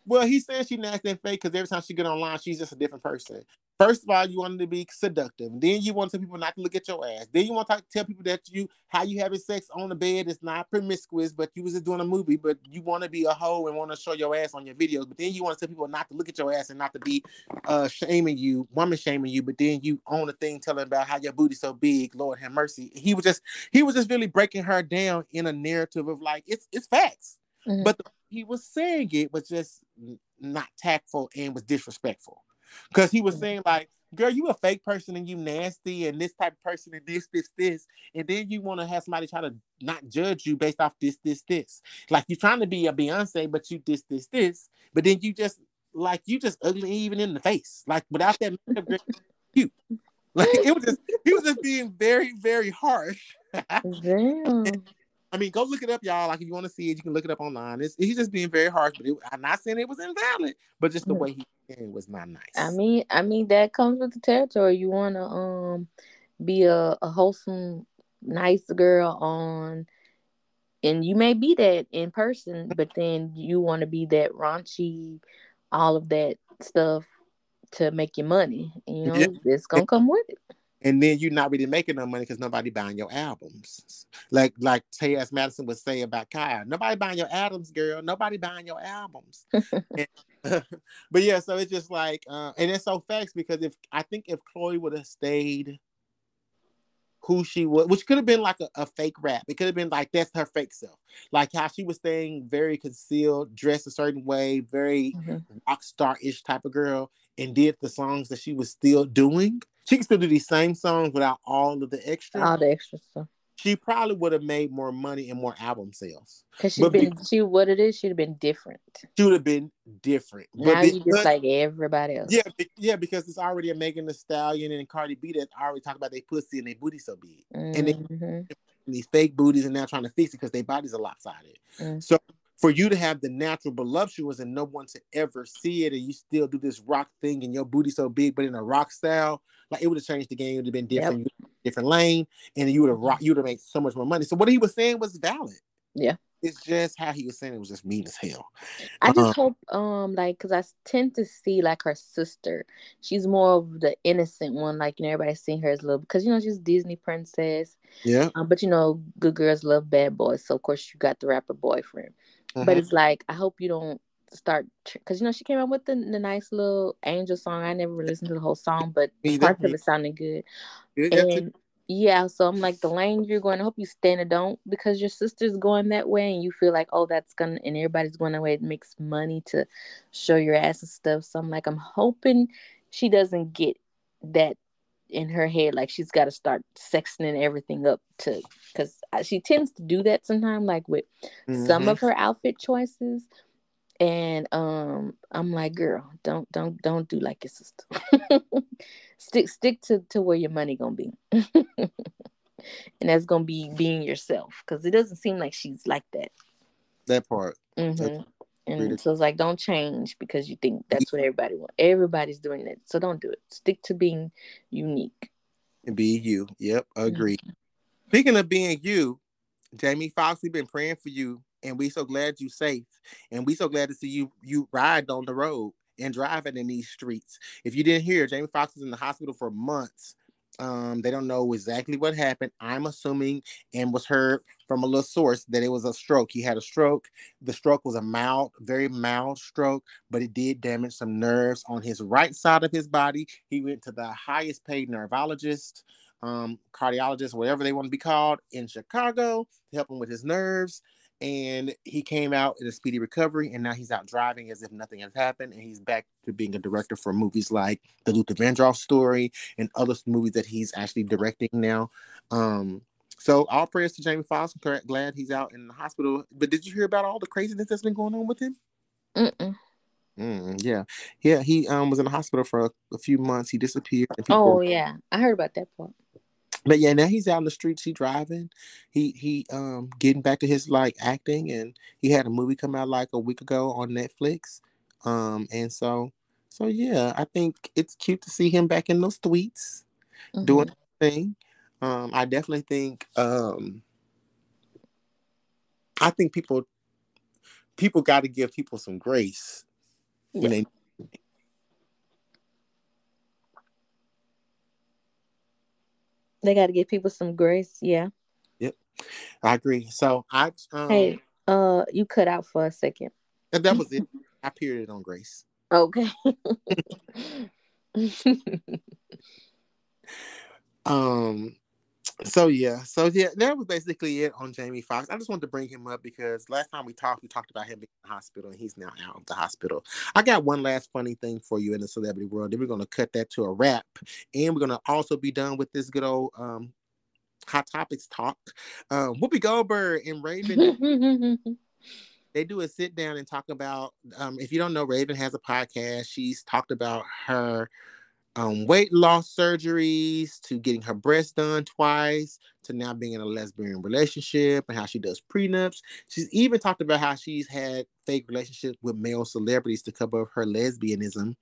Well, he says she nasty and fake because every time she get online, she's just a different person. First of all, you wanted to be seductive. Then you want some people not to look at your ass. Then you want to tell people that you how you having sex on the bed is not promiscuous, but you was just doing a movie, but you want to be a hoe and want to show your ass on your videos. But then you want to tell people not to look at your ass and not to be uh shaming you, woman shaming you. But then you own a thing telling about how your booty's so big. Lord have mercy. He was just he was just really breaking her down in a narrative of like it's it's facts. Mm-hmm. But the, he was saying it was just not tactful and was disrespectful. Because he was saying, like, girl, you a fake person and you nasty and this type of person and this, this, this. And then you want to have somebody try to not judge you based off this, this, this. Like you're trying to be a Beyonce, but you this, this, this. But then you just like you just ugly even in the face. Like without that makeup, cute. Like it was just he was just being very, very harsh. Damn. I mean, go look it up, y'all. Like if you want to see it, you can look it up online. It's, he's just being very harsh, but it, I'm not saying it was invalid, but just the mm. way he was not nice. I mean, I mean that comes with the territory. You want to um be a, a wholesome, nice girl on, and you may be that in person, but then you want to be that raunchy, all of that stuff to make your money. You know, yeah. it's gonna come with it and then you're not really making no money because nobody buying your albums. Like like T.S. Madison would say about Kyle, nobody buying your albums, girl. Nobody buying your albums. and, but yeah, so it's just like, uh, and it's so facts because if I think if Chloe would have stayed who she was, which could have been like a, a, fake rap. It could have been like that's her fake self, like how she was staying very concealed, dressed a certain way, very mm-hmm. rock star ish type of girl, and did the songs that she was still doing she can still do these same songs without all of the extra. All the extra stuff. She probably would have made more money and more album sales. Cause she's been she what it is, she'd have been different. She would have been different. Now but you just like everybody else. Yeah, yeah, because it's already a Megan Thee Stallion and Cardi B that already talk about their pussy and their booty so big, mm-hmm. and they, mm-hmm. these fake booties and now trying to fix it because their bodies are lopsided. Mm-hmm. So for you to have the natural voluptuous and no one to ever see it, and you still do this rock thing and your booty so big, but in a rock style, like it would have changed the game. It would have been different, yep. different lane, and you would have rock. You would have made so much more money. So what he was saying was valid. Yeah, it's just how he was saying it was just mean as hell. I just um, hope, um, like, cause I tend to see like her sister. She's more of the innocent one. Like, you know, everybody's seeing her as little because you know she's Disney princess. Yeah. Um, but you know, good girls love bad boys. So of course you got the rapper boyfriend. Mm-hmm. But it's like I hope you don't start because you know she came out with the, the nice little angel song. I never listened to the whole song, but parts of it sounded good. and yeah, so I'm like the lane you're going. I hope you stand and don't because your sister's going that way, and you feel like oh that's gonna and everybody's going away. It makes money to show your ass and stuff. So I'm like I'm hoping she doesn't get that in her head like she's got to start sexing everything up to because she tends to do that sometimes like with mm-hmm. some of her outfit choices. And um i'm like girl don't don't don't do like your sister. Stick stick to to where your money gonna be. And that's gonna be being yourself because it doesn't seem like she's like that. That part. Mm-hmm. And so it's like don't change because you think that's what everybody wants everybody's doing it so don't do it. Stick to being unique. And be you. Yep agree. Mm-hmm. speaking of being you jamie foxx we've been praying for you and we so glad you safe and we so glad to see you you ride on the road and driving in these streets. If you didn't hear jamie foxx was in the hospital for months um, they don't know exactly what happened. I'm assuming and was heard from a little source that it was a stroke. He had a stroke. The stroke was a mild, very mild stroke, but it did damage some nerves on his right side of his body. He went to the highest paid neurologist um, cardiologist, whatever they want to be called, in Chicago to help him with his nerves. And he came out in a speedy recovery, and now he's out driving as if nothing has happened. And he's back to being a director for movies like the Luther Vandross story and other movies that he's actually directing now. Um, so all prayers to Jamie Foxx. Glad he's out in the hospital. But did you hear about all the craziness that's been going on with him? Mm-mm. Mm, yeah, yeah. He um was in the hospital for a, a few months. He disappeared. oh yeah, I heard about that part. But yeah, now he's out in the streets. He driving. He he um getting back to his like acting, and he had a movie come out like a week ago on Netflix. Um, and so so yeah, I think it's cute to see him back in those tweets, mm-hmm. doing thing. Um, I definitely think um, I think people people got to give people some grace when they they got to give people some grace. Yeah. Yep, I agree. So I um, hey, uh, you cut out for a second. And That was it. I period on grace. Okay. um so yeah, so yeah, that was basically it on Jamie Foxx. I just wanted to bring him up because last time we talked, we talked about him being in the hospital, and he's now out of the hospital. I got one last funny thing for you in the celebrity world. Then we're gonna cut that to a wrap, and we're gonna also be done with this good old um hot topics talk. Um, Whoopi Goldberg and Raven. they do a sit down and talk about. Um, if you don't know, Raven has a podcast. She's talked about her um, weight loss surgeries to getting her breasts done twice to now being in a lesbian relationship and how she does prenups. She's even talked about how she's had fake relationships with male celebrities to cover up her lesbianism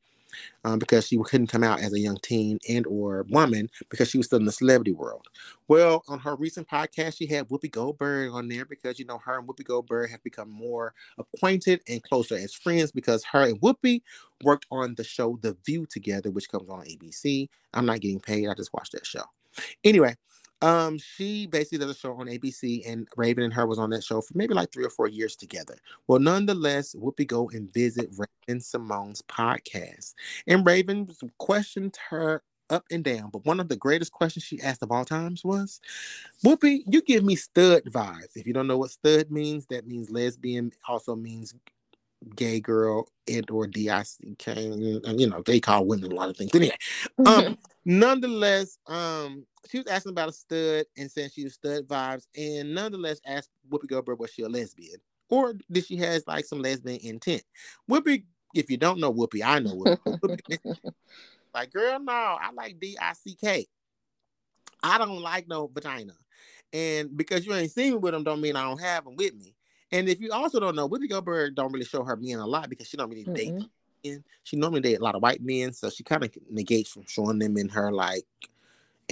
um, because she couldn't come out as a young teen and or woman because she was still in the celebrity world. Well, on her recent podcast, she had Whoopi Goldberg on there because you know her and Whoopi Goldberg have become more acquainted and closer as friends because her and Whoopi worked on the show The View together, which comes on ABC. I'm not getting paid; I just watched that show. Anyway, um, she basically does a show on ABC, and Raven and her was on that show for maybe like three or four years together. Well, nonetheless, Whoopi go and visit Raven-Symoné's podcast, and Raven questioned her up and down. But one of the greatest questions she asked of all times was, "Whoopi, you give me stud vibes. If you don't know what stud means, that means lesbian. Also means gay girl and or DICK. And, you know, they call women a lot of things. Anyway, um, nonetheless, um, she was asking about a stud and saying she was stud vibes, and nonetheless asked Whoopi Goldberg was she a lesbian or did she has like some lesbian intent? Whoopi, if you don't know Whoopi, I know Whoopi. like, girl, no, I like D I C K. I don't like no vagina, and because you ain't seen me with them, don't mean I don't have them with me. And if you also don't know, Whoopi Goldberg don't really show her men a lot because she don't really mm-hmm. date. Men. She normally date a lot of white men, so she kind of negates from showing them in her like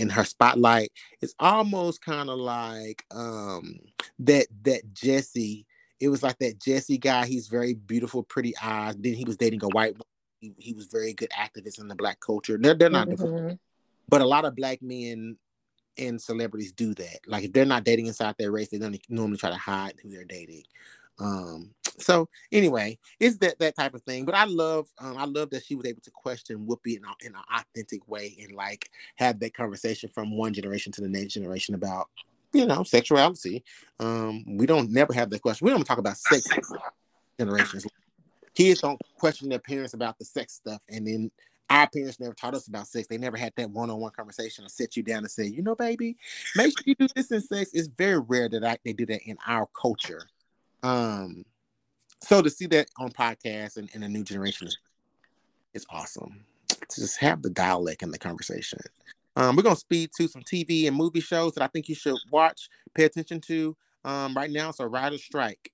in her spotlight. It's almost kind of like um that that Jesse. It was like that Jesse guy. He's very beautiful, pretty eyes. Then he was dating a white. He, he was very good activist in the black culture. They're, they're not mm-hmm. different, but a lot of black men and celebrities do that. Like if they're not dating inside their race, they don't normally try to hide who they're dating. Um, so anyway, it's that that type of thing. But I love um, I love that she was able to question Whoopi in, a, in an authentic way and like have that conversation from one generation to the next generation about you know sexuality. Um, we don't never have that question. We don't talk about sex generations. Kids don't question their parents about the sex stuff, and then our parents never taught us about sex. They never had that one-on-one conversation or sit you down and say, you know, baby, make sure you do this in sex. It's very rare that I, they do that in our culture. Um, so to see that on podcasts and in a new generation is, is awesome. To just have the dialect in the conversation. Um, we're gonna speed to some TV and movie shows that I think you should watch, pay attention to. Um, right now it's a writer's strike.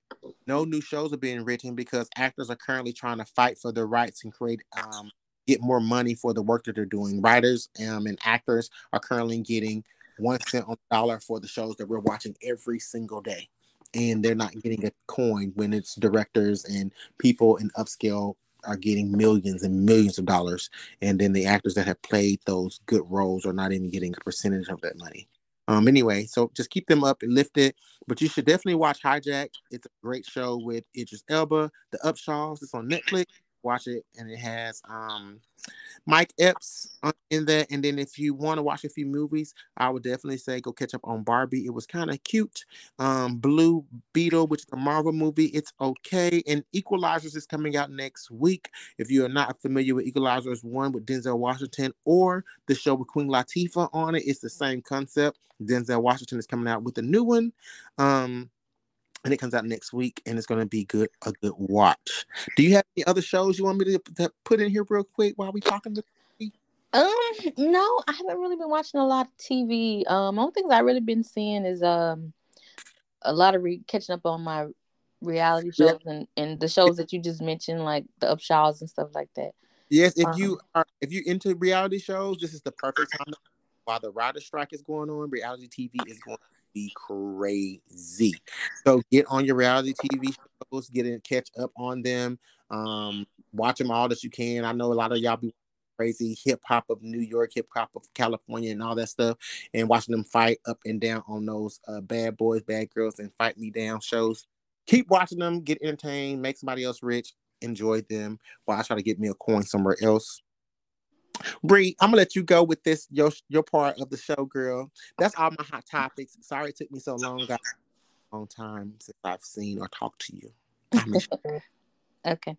No new shows are being written because actors are currently trying to fight for their rights and create um, get more money for the work that they're doing. Writers um, and actors are currently getting one cent on the dollar for the shows that we're watching every single day and they're not getting a coin when it's directors and people in upscale are getting millions and millions of dollars and then the actors that have played those good roles are not even getting a percentage of that money. Um anyway so just keep them up and lift it but you should definitely watch hijack. It's a great show with idris elba the upshaws. It's on netflix watch it, and it has um Mike Epps in there. And then if you want to watch a few movies, I would definitely say go catch up on Barbie. It was kind of cute. Um, Blue Beetle, which is a Marvel movie, it's okay. And Equalizers is coming out next week. If you are not familiar with Equalizers one with Denzel Washington or the show with Queen Latifah on it, it's the same concept. Denzel Washington is coming out with a new one. Um, and it comes out next week and it's going to be good a good watch. Do you have any other shows you want me to, to put in here real quick while we talking to um no i haven't really been watching a lot of tv um only things i really been seeing is um a lot of re- catching up on my reality shows yeah. and, and the shows that you just mentioned like the upshaws and stuff like that. Yes if um, you are if you're into reality shows this is the perfect time while the writer strike is going on reality tv is going be crazy. So get on your reality TV shows, get in, catch up on them, um, watch them all that you can. I know a lot of y'all be crazy hip hop of New York, hip hop of California, and all that stuff, and watching them fight up and down on those uh, bad boys, bad girls, and fight me down shows. Keep watching them, get entertained, make somebody else rich, enjoy them while I try to get me a coin somewhere else. Bree, I'm gonna let you go with this your your part of the show, girl. That's all my hot topics. Sorry it took me so long, got long time since I've seen or talked to you. okay.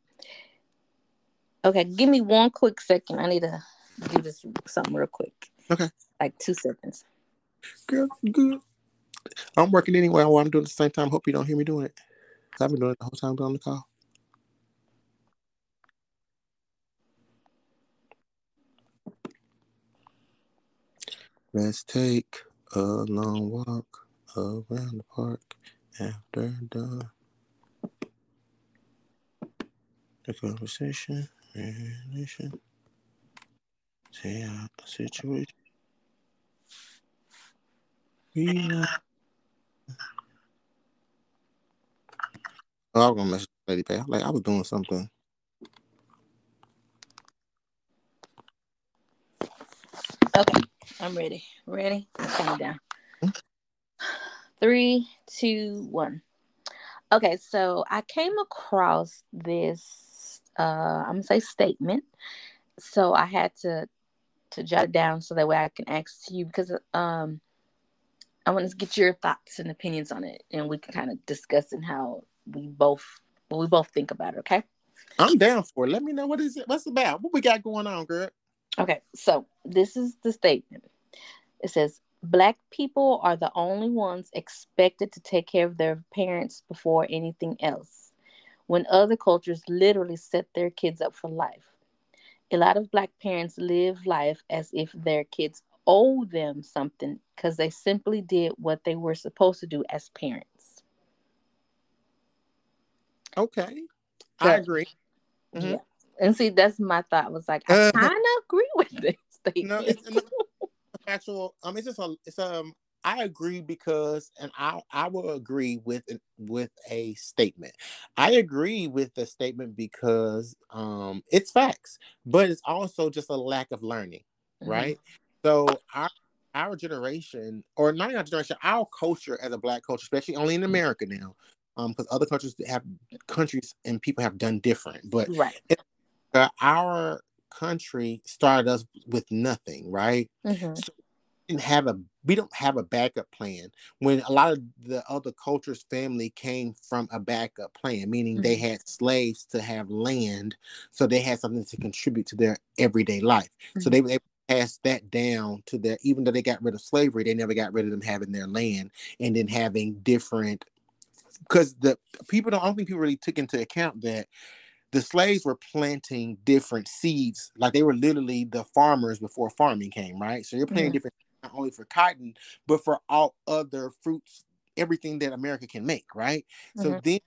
Okay, give me one quick second. I need to do this something real quick. Okay. Like two seconds. Good, good. I'm working anyway while I'm doing it at the same time. Hope you don't hear me doing it. I've been doing it the whole time on the call. Let's take a long walk around the park after done. The conversation, relation, out the situation. We know. Oh, I was gonna message Lady Pay. Like I was doing something. Okay. I'm ready. Ready? Calm down. Three, two, one. Okay, so I came across this uh I'm gonna say statement. So I had to to jot it down so that way I can ask you because um I want to get your thoughts and opinions on it and we can kind of discuss and how we both what we both think about it, okay? I'm down for it. Let me know what is it what's about? What we got going on, girl? Okay, so this is the statement. It says, Black people are the only ones expected to take care of their parents before anything else, when other cultures literally set their kids up for life. A lot of Black parents live life as if their kids owe them something because they simply did what they were supposed to do as parents. Okay, I agree. Mm-hmm. Yeah. And see, that's my thought. Was like, I uh, kind of agree with No, it's, no, actual. Um, it's just a. It's um. I agree because, and I I will agree with with a statement. I agree with the statement because um it's facts, but it's also just a lack of learning, mm-hmm. right? So our our generation, or not our generation, our culture as a black culture, especially only in America now, um, because other countries have countries and people have done different, but right. It, uh, our country started us with nothing, right? Mm-hmm. So we didn't have a we don't have a backup plan. When a lot of the other cultures' family came from a backup plan, meaning mm-hmm. they had slaves to have land, so they had something to contribute to their everyday life. Mm-hmm. So they were able to pass that down to their even though they got rid of slavery, they never got rid of them having their land and then having different because the people don't I don't think people really took into account that the slaves were planting different seeds, like they were literally the farmers before farming came, right? So you're planting mm-hmm. different not only for cotton, but for all other fruits, everything that America can make, right? Mm-hmm. So then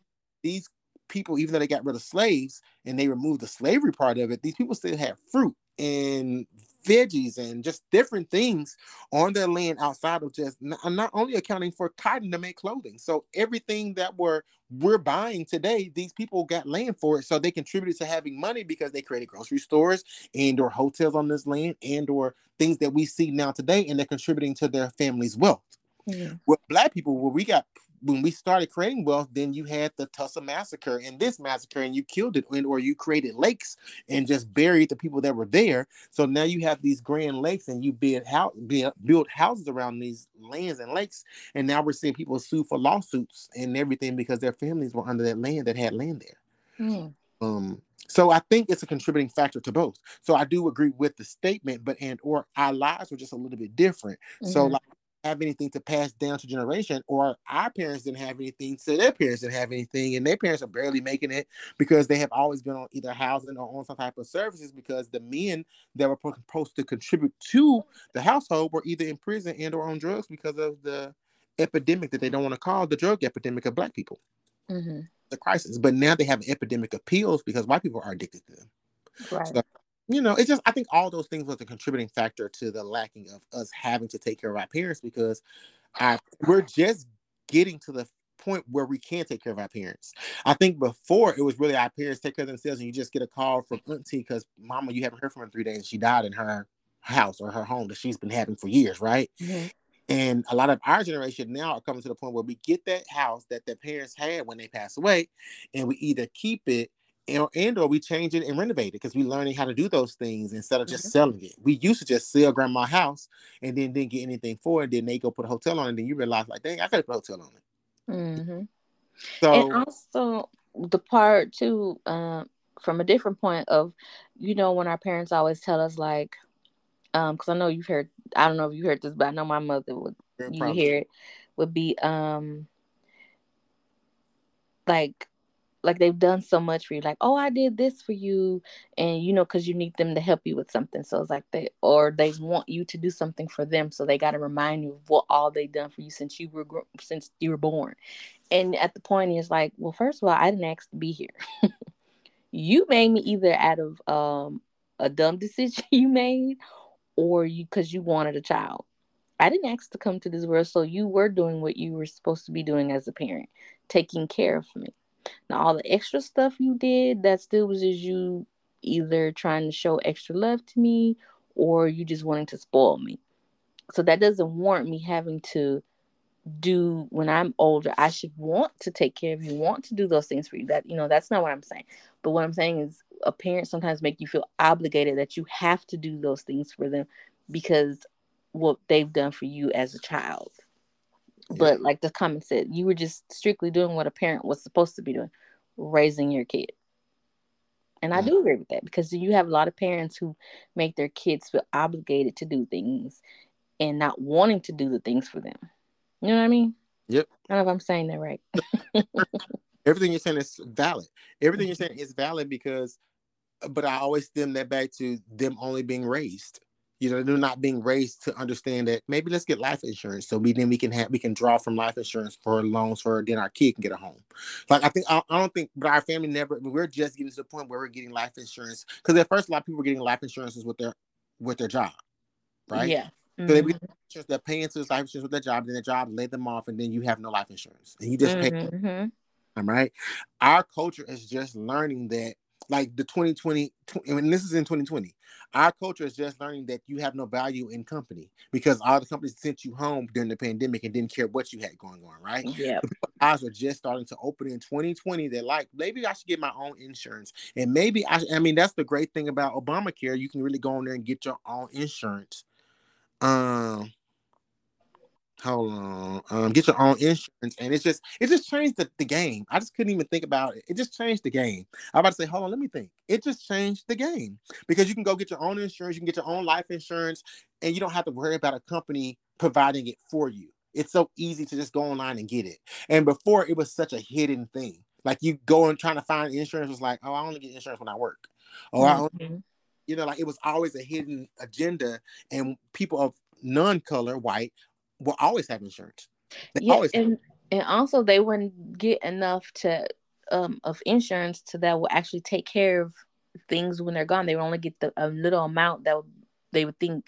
these people, even though they got rid of slaves and they removed the slavery part of it, these people still had fruit and veggies and just different things on their land outside of just not, uh, not only accounting for cotton to make clothing. So everything that we're we're buying today, these people got land for it. So they contributed to having money because they created grocery stores and or hotels on this land and or things that we see now today, and they're contributing to their family's wealth. Mm-hmm. With black people, where we got when we started creating wealth, then you had the Tulsa massacre and this massacre, and you killed it, and, or you created lakes and just buried the people that were there. So now you have these grand lakes, and you build house, build houses around these lands and lakes, and now we're seeing people sue for lawsuits and everything because their families were under that land that had land there. Mm. Um, so I think it's a contributing factor to both. So I do agree with the statement, but and or our lives were just a little bit different. Mm-hmm. So like have anything to pass down to generation, or our parents didn't have anything, so their parents didn't have anything, and their parents are barely making it because they have always been on either housing or on some type of services because the men that were supposed to contribute to the household were either in prison and or on drugs because of the epidemic that they don't want to call the drug epidemic of black people. Mm-hmm. The crisis, but now they have an epidemic of pills because white people are addicted to them. Right. So you know, it's just I think all those things was a contributing factor to the lacking of us having to take care of our parents because I we're just getting to the point where we can take care of our parents. I think before it was really our parents take care of themselves and you just get a call from auntie because mama you haven't heard from her in three days. She died in her house or her home that she's been having for years, right? Mm-hmm. And a lot of our generation now are coming to the point where we get that house that their parents had when they passed away, and we either keep it and, and or we change it and renovate it because we're learning how to do those things instead of just mm-hmm. selling it. We used to just sell grandma house and then didn't get anything for it. Then they go put a hotel on it. And then you realize like, dang, I could put a hotel on it. Mm-hmm. So and also the part too, um, from a different point of, you know, when our parents always tell us like, um, because I know you've heard, I don't know if you heard this, but I know my mother would, you hear it, would be um, like like they've done so much for you like oh i did this for you and you know because you need them to help you with something. So it's like they or they want you to do something for them so they got to remind you of what all they've done for you since you were since you were born. And at the point is like well first of all i didn't ask to be here. You made me either out of um a dumb decision you made or you because you wanted a child. I didn't ask to come to this world, so you were doing what you were supposed to be doing as a parent, taking care of me. Now, all the extra stuff you did, that still was just you either trying to show extra love to me or you just wanting to spoil me. So that doesn't warrant me having to do when I'm older. I should want to take care of you, want to do those things for you. That you know, that's not what I'm saying. But what I'm saying is a parent sometimes make you feel obligated that you have to do those things for them because what they've done for you as a child. But like the comment said, you were just strictly doing what a parent was supposed to be doing, raising your kid. And I do agree with that because you have a lot of parents who make their kids feel obligated to do things and not wanting to do the things for them. You know what I mean? Yep. I don't know if I'm saying that right. Everything you're saying is valid. Everything you're mm-hmm. saying is valid because, but I always stem that back to them only being raised you know they're not being raised to understand that maybe let's get life insurance so we then we can have we can draw from life insurance for loans for then our kid can get a home like i think i, I don't think but our family never we're just getting to the point where we're getting life insurance because at first a lot of people were getting life insurances with their with their job right yeah so mm-hmm. they they're paying into life insurance with their job, then their job laid them off, and then you have no life insurance, and you just mm-hmm. pay. All right, our culture is just learning that like the 2020 and this is in 2020 our culture is just learning that you have no value in company because all the companies sent you home during the pandemic and didn't care what you had going on right? Yeah. Eyes are just starting to open in 2020 they're like maybe i should get my own insurance. And maybe i i mean that's the great thing about obamacare. You can really go in there and get your own insurance. Um hold on um get your own insurance and it's just it just changed the, the game. I just couldn't even think about it. It just changed the game. I'm about to say hold on let me think. It just changed the game because you can go get your own insurance you can get your own life insurance and you don't have to worry about a company providing it for you. It's so easy to just go online and get it. And before it was such a hidden thing. Like you go and trying to find insurance was like oh i only get insurance when i work. Or mm-hmm. I only, you know like it was always a hidden agenda and people of non-color white will always have insurance. They yeah, and and also they wouldn't get enough to um of insurance to that will actually take care of things when they're gone. They would only get the a little amount that they would think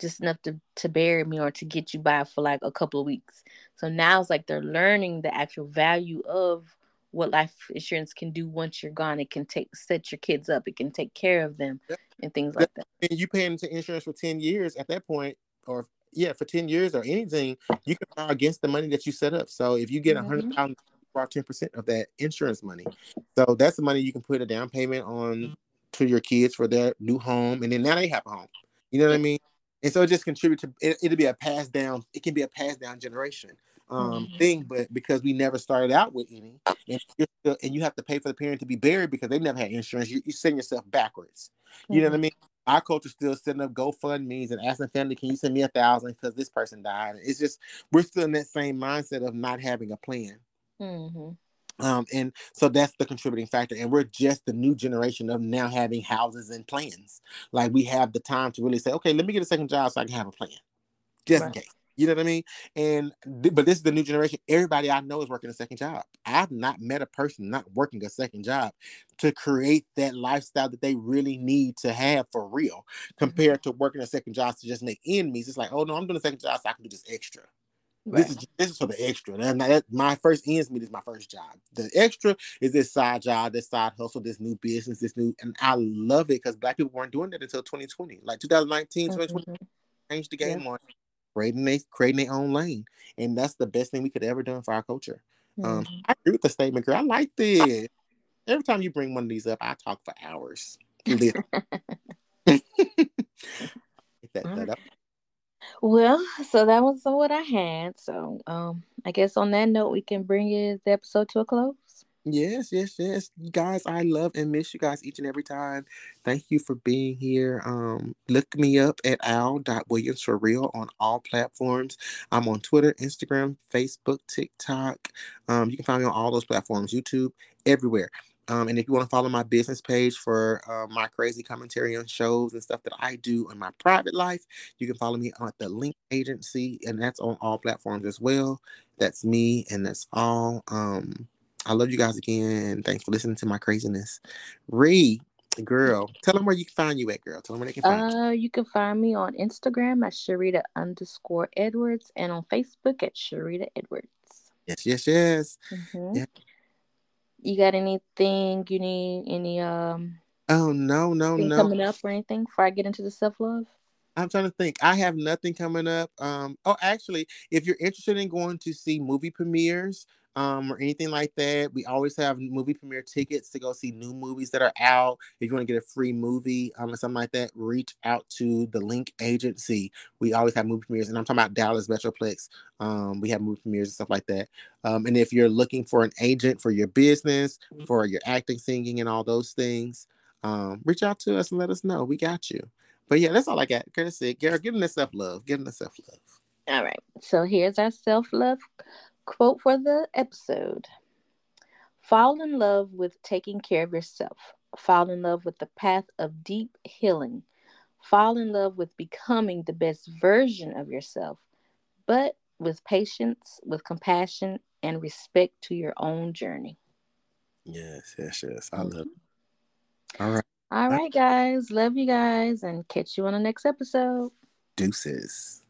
just enough to to bury me or to get you by for like a couple of weeks. So now it's like they're learning the actual value of what life insurance can do once you're gone. It can take set your kids up. It can take care of them and things like that. And you paying into insurance for ten years at that point, or yeah, for 10 years or anything, you can borrow against the money that you set up. So if you get a hundred thousand borrow 10% of that insurance money. So that's the money you can put a down payment on to your kids for their new home. And then now they have a home. You know what I mean? And so it just contribute to it, it'll be a pass down, it can be a pass down generation um Mhm. thing, but because we never started out with any, and still, and you have to pay for the parent to be buried because they never had insurance, you, you send yourself backwards. You know what I mean? Our culture still setting up GoFundMe's and asking family, "Can you send me a thousand because this person died?" It's just we're still in that same mindset of not having a plan. hmm Um, and so that's the contributing factor. And we're just the new generation of now having houses and plans. Like we have the time to really say, okay, let me get a second job so I can have a plan, just in case. You know what I mean? And but this is the new generation. Everybody I know is working a second job. I've not met a person not working a second job to create that lifestyle that they really need to have for real, compared to working a second job to just make end meets. It's like, oh no, I'm doing a second job so I can do this extra. Right. This is this is for the extra. That, that- my first ends meet is my first job. The extra is this side job, this side hustle, this new business, this new, and I love it because black people weren't doing that until 2020. Like 2019, 2020 Mhm. changed the game on creating they creating their own lane, and that's the best thing we could ever done for our culture. Um, Mhm. I agree with the statement, girl. I like this. Every time you bring one of these up, I talk for hours. That, that up. Well, so that was what I had. So, um, I guess on that note, we can bring the episode to a close. Yes, yes, yes. Guys, I love and miss you guys each and every time. Thank you for being here. Um, look me up at al.williams for real on all platforms. I'm on Twitter, Instagram, Facebook, TikTok. Um, you can find me on all those platforms, YouTube, everywhere. Um, and if you want to follow my business page for uh, my crazy commentary on shows and stuff that I do in my private life, you can follow me at the Link Agency, and that's on all platforms as well. That's me, and that's all. Um, I love you guys again. Thanks for listening to my craziness. Ri, girl, tell them where you can find you at, girl. Tell them where they can find you. Uh, you can find me on Instagram at Sharita underscore Edwards and on Facebook at Sharita Edwards. Yes, yes, yes. Mhm. Yeah. You got anything you need? Any um Oh no, no, no. coming up or anything before I get into the self love? I'm trying to think. I have nothing coming up. Um, oh, actually, if you're interested in going to see movie premieres, um, or anything like that, we always have movie premiere tickets to go see new movies that are out. If you want to get a free movie, um, or something like that, reach out to the Link Agency. We always have movie premieres, and I'm talking about Dallas Metroplex. Um, we have movie premieres and stuff like that. Um, and if you're looking for an agent for your business, for your acting, singing, and all those things, um, reach out to us and let us know. We got you. But yeah, that's all I got. Curtis said, Garrett, give them the self love. Give them the self love. All right. So here's our self love quote for the episode Fall in love with taking care of yourself. Fall in love with the path of deep healing. Fall in love with becoming the best version of yourself, but with patience, with compassion, and respect to your own journey. Yes, yes, yes. I love it. All right. All right, guys. Love you guys and catch you on the next episode. Deuces.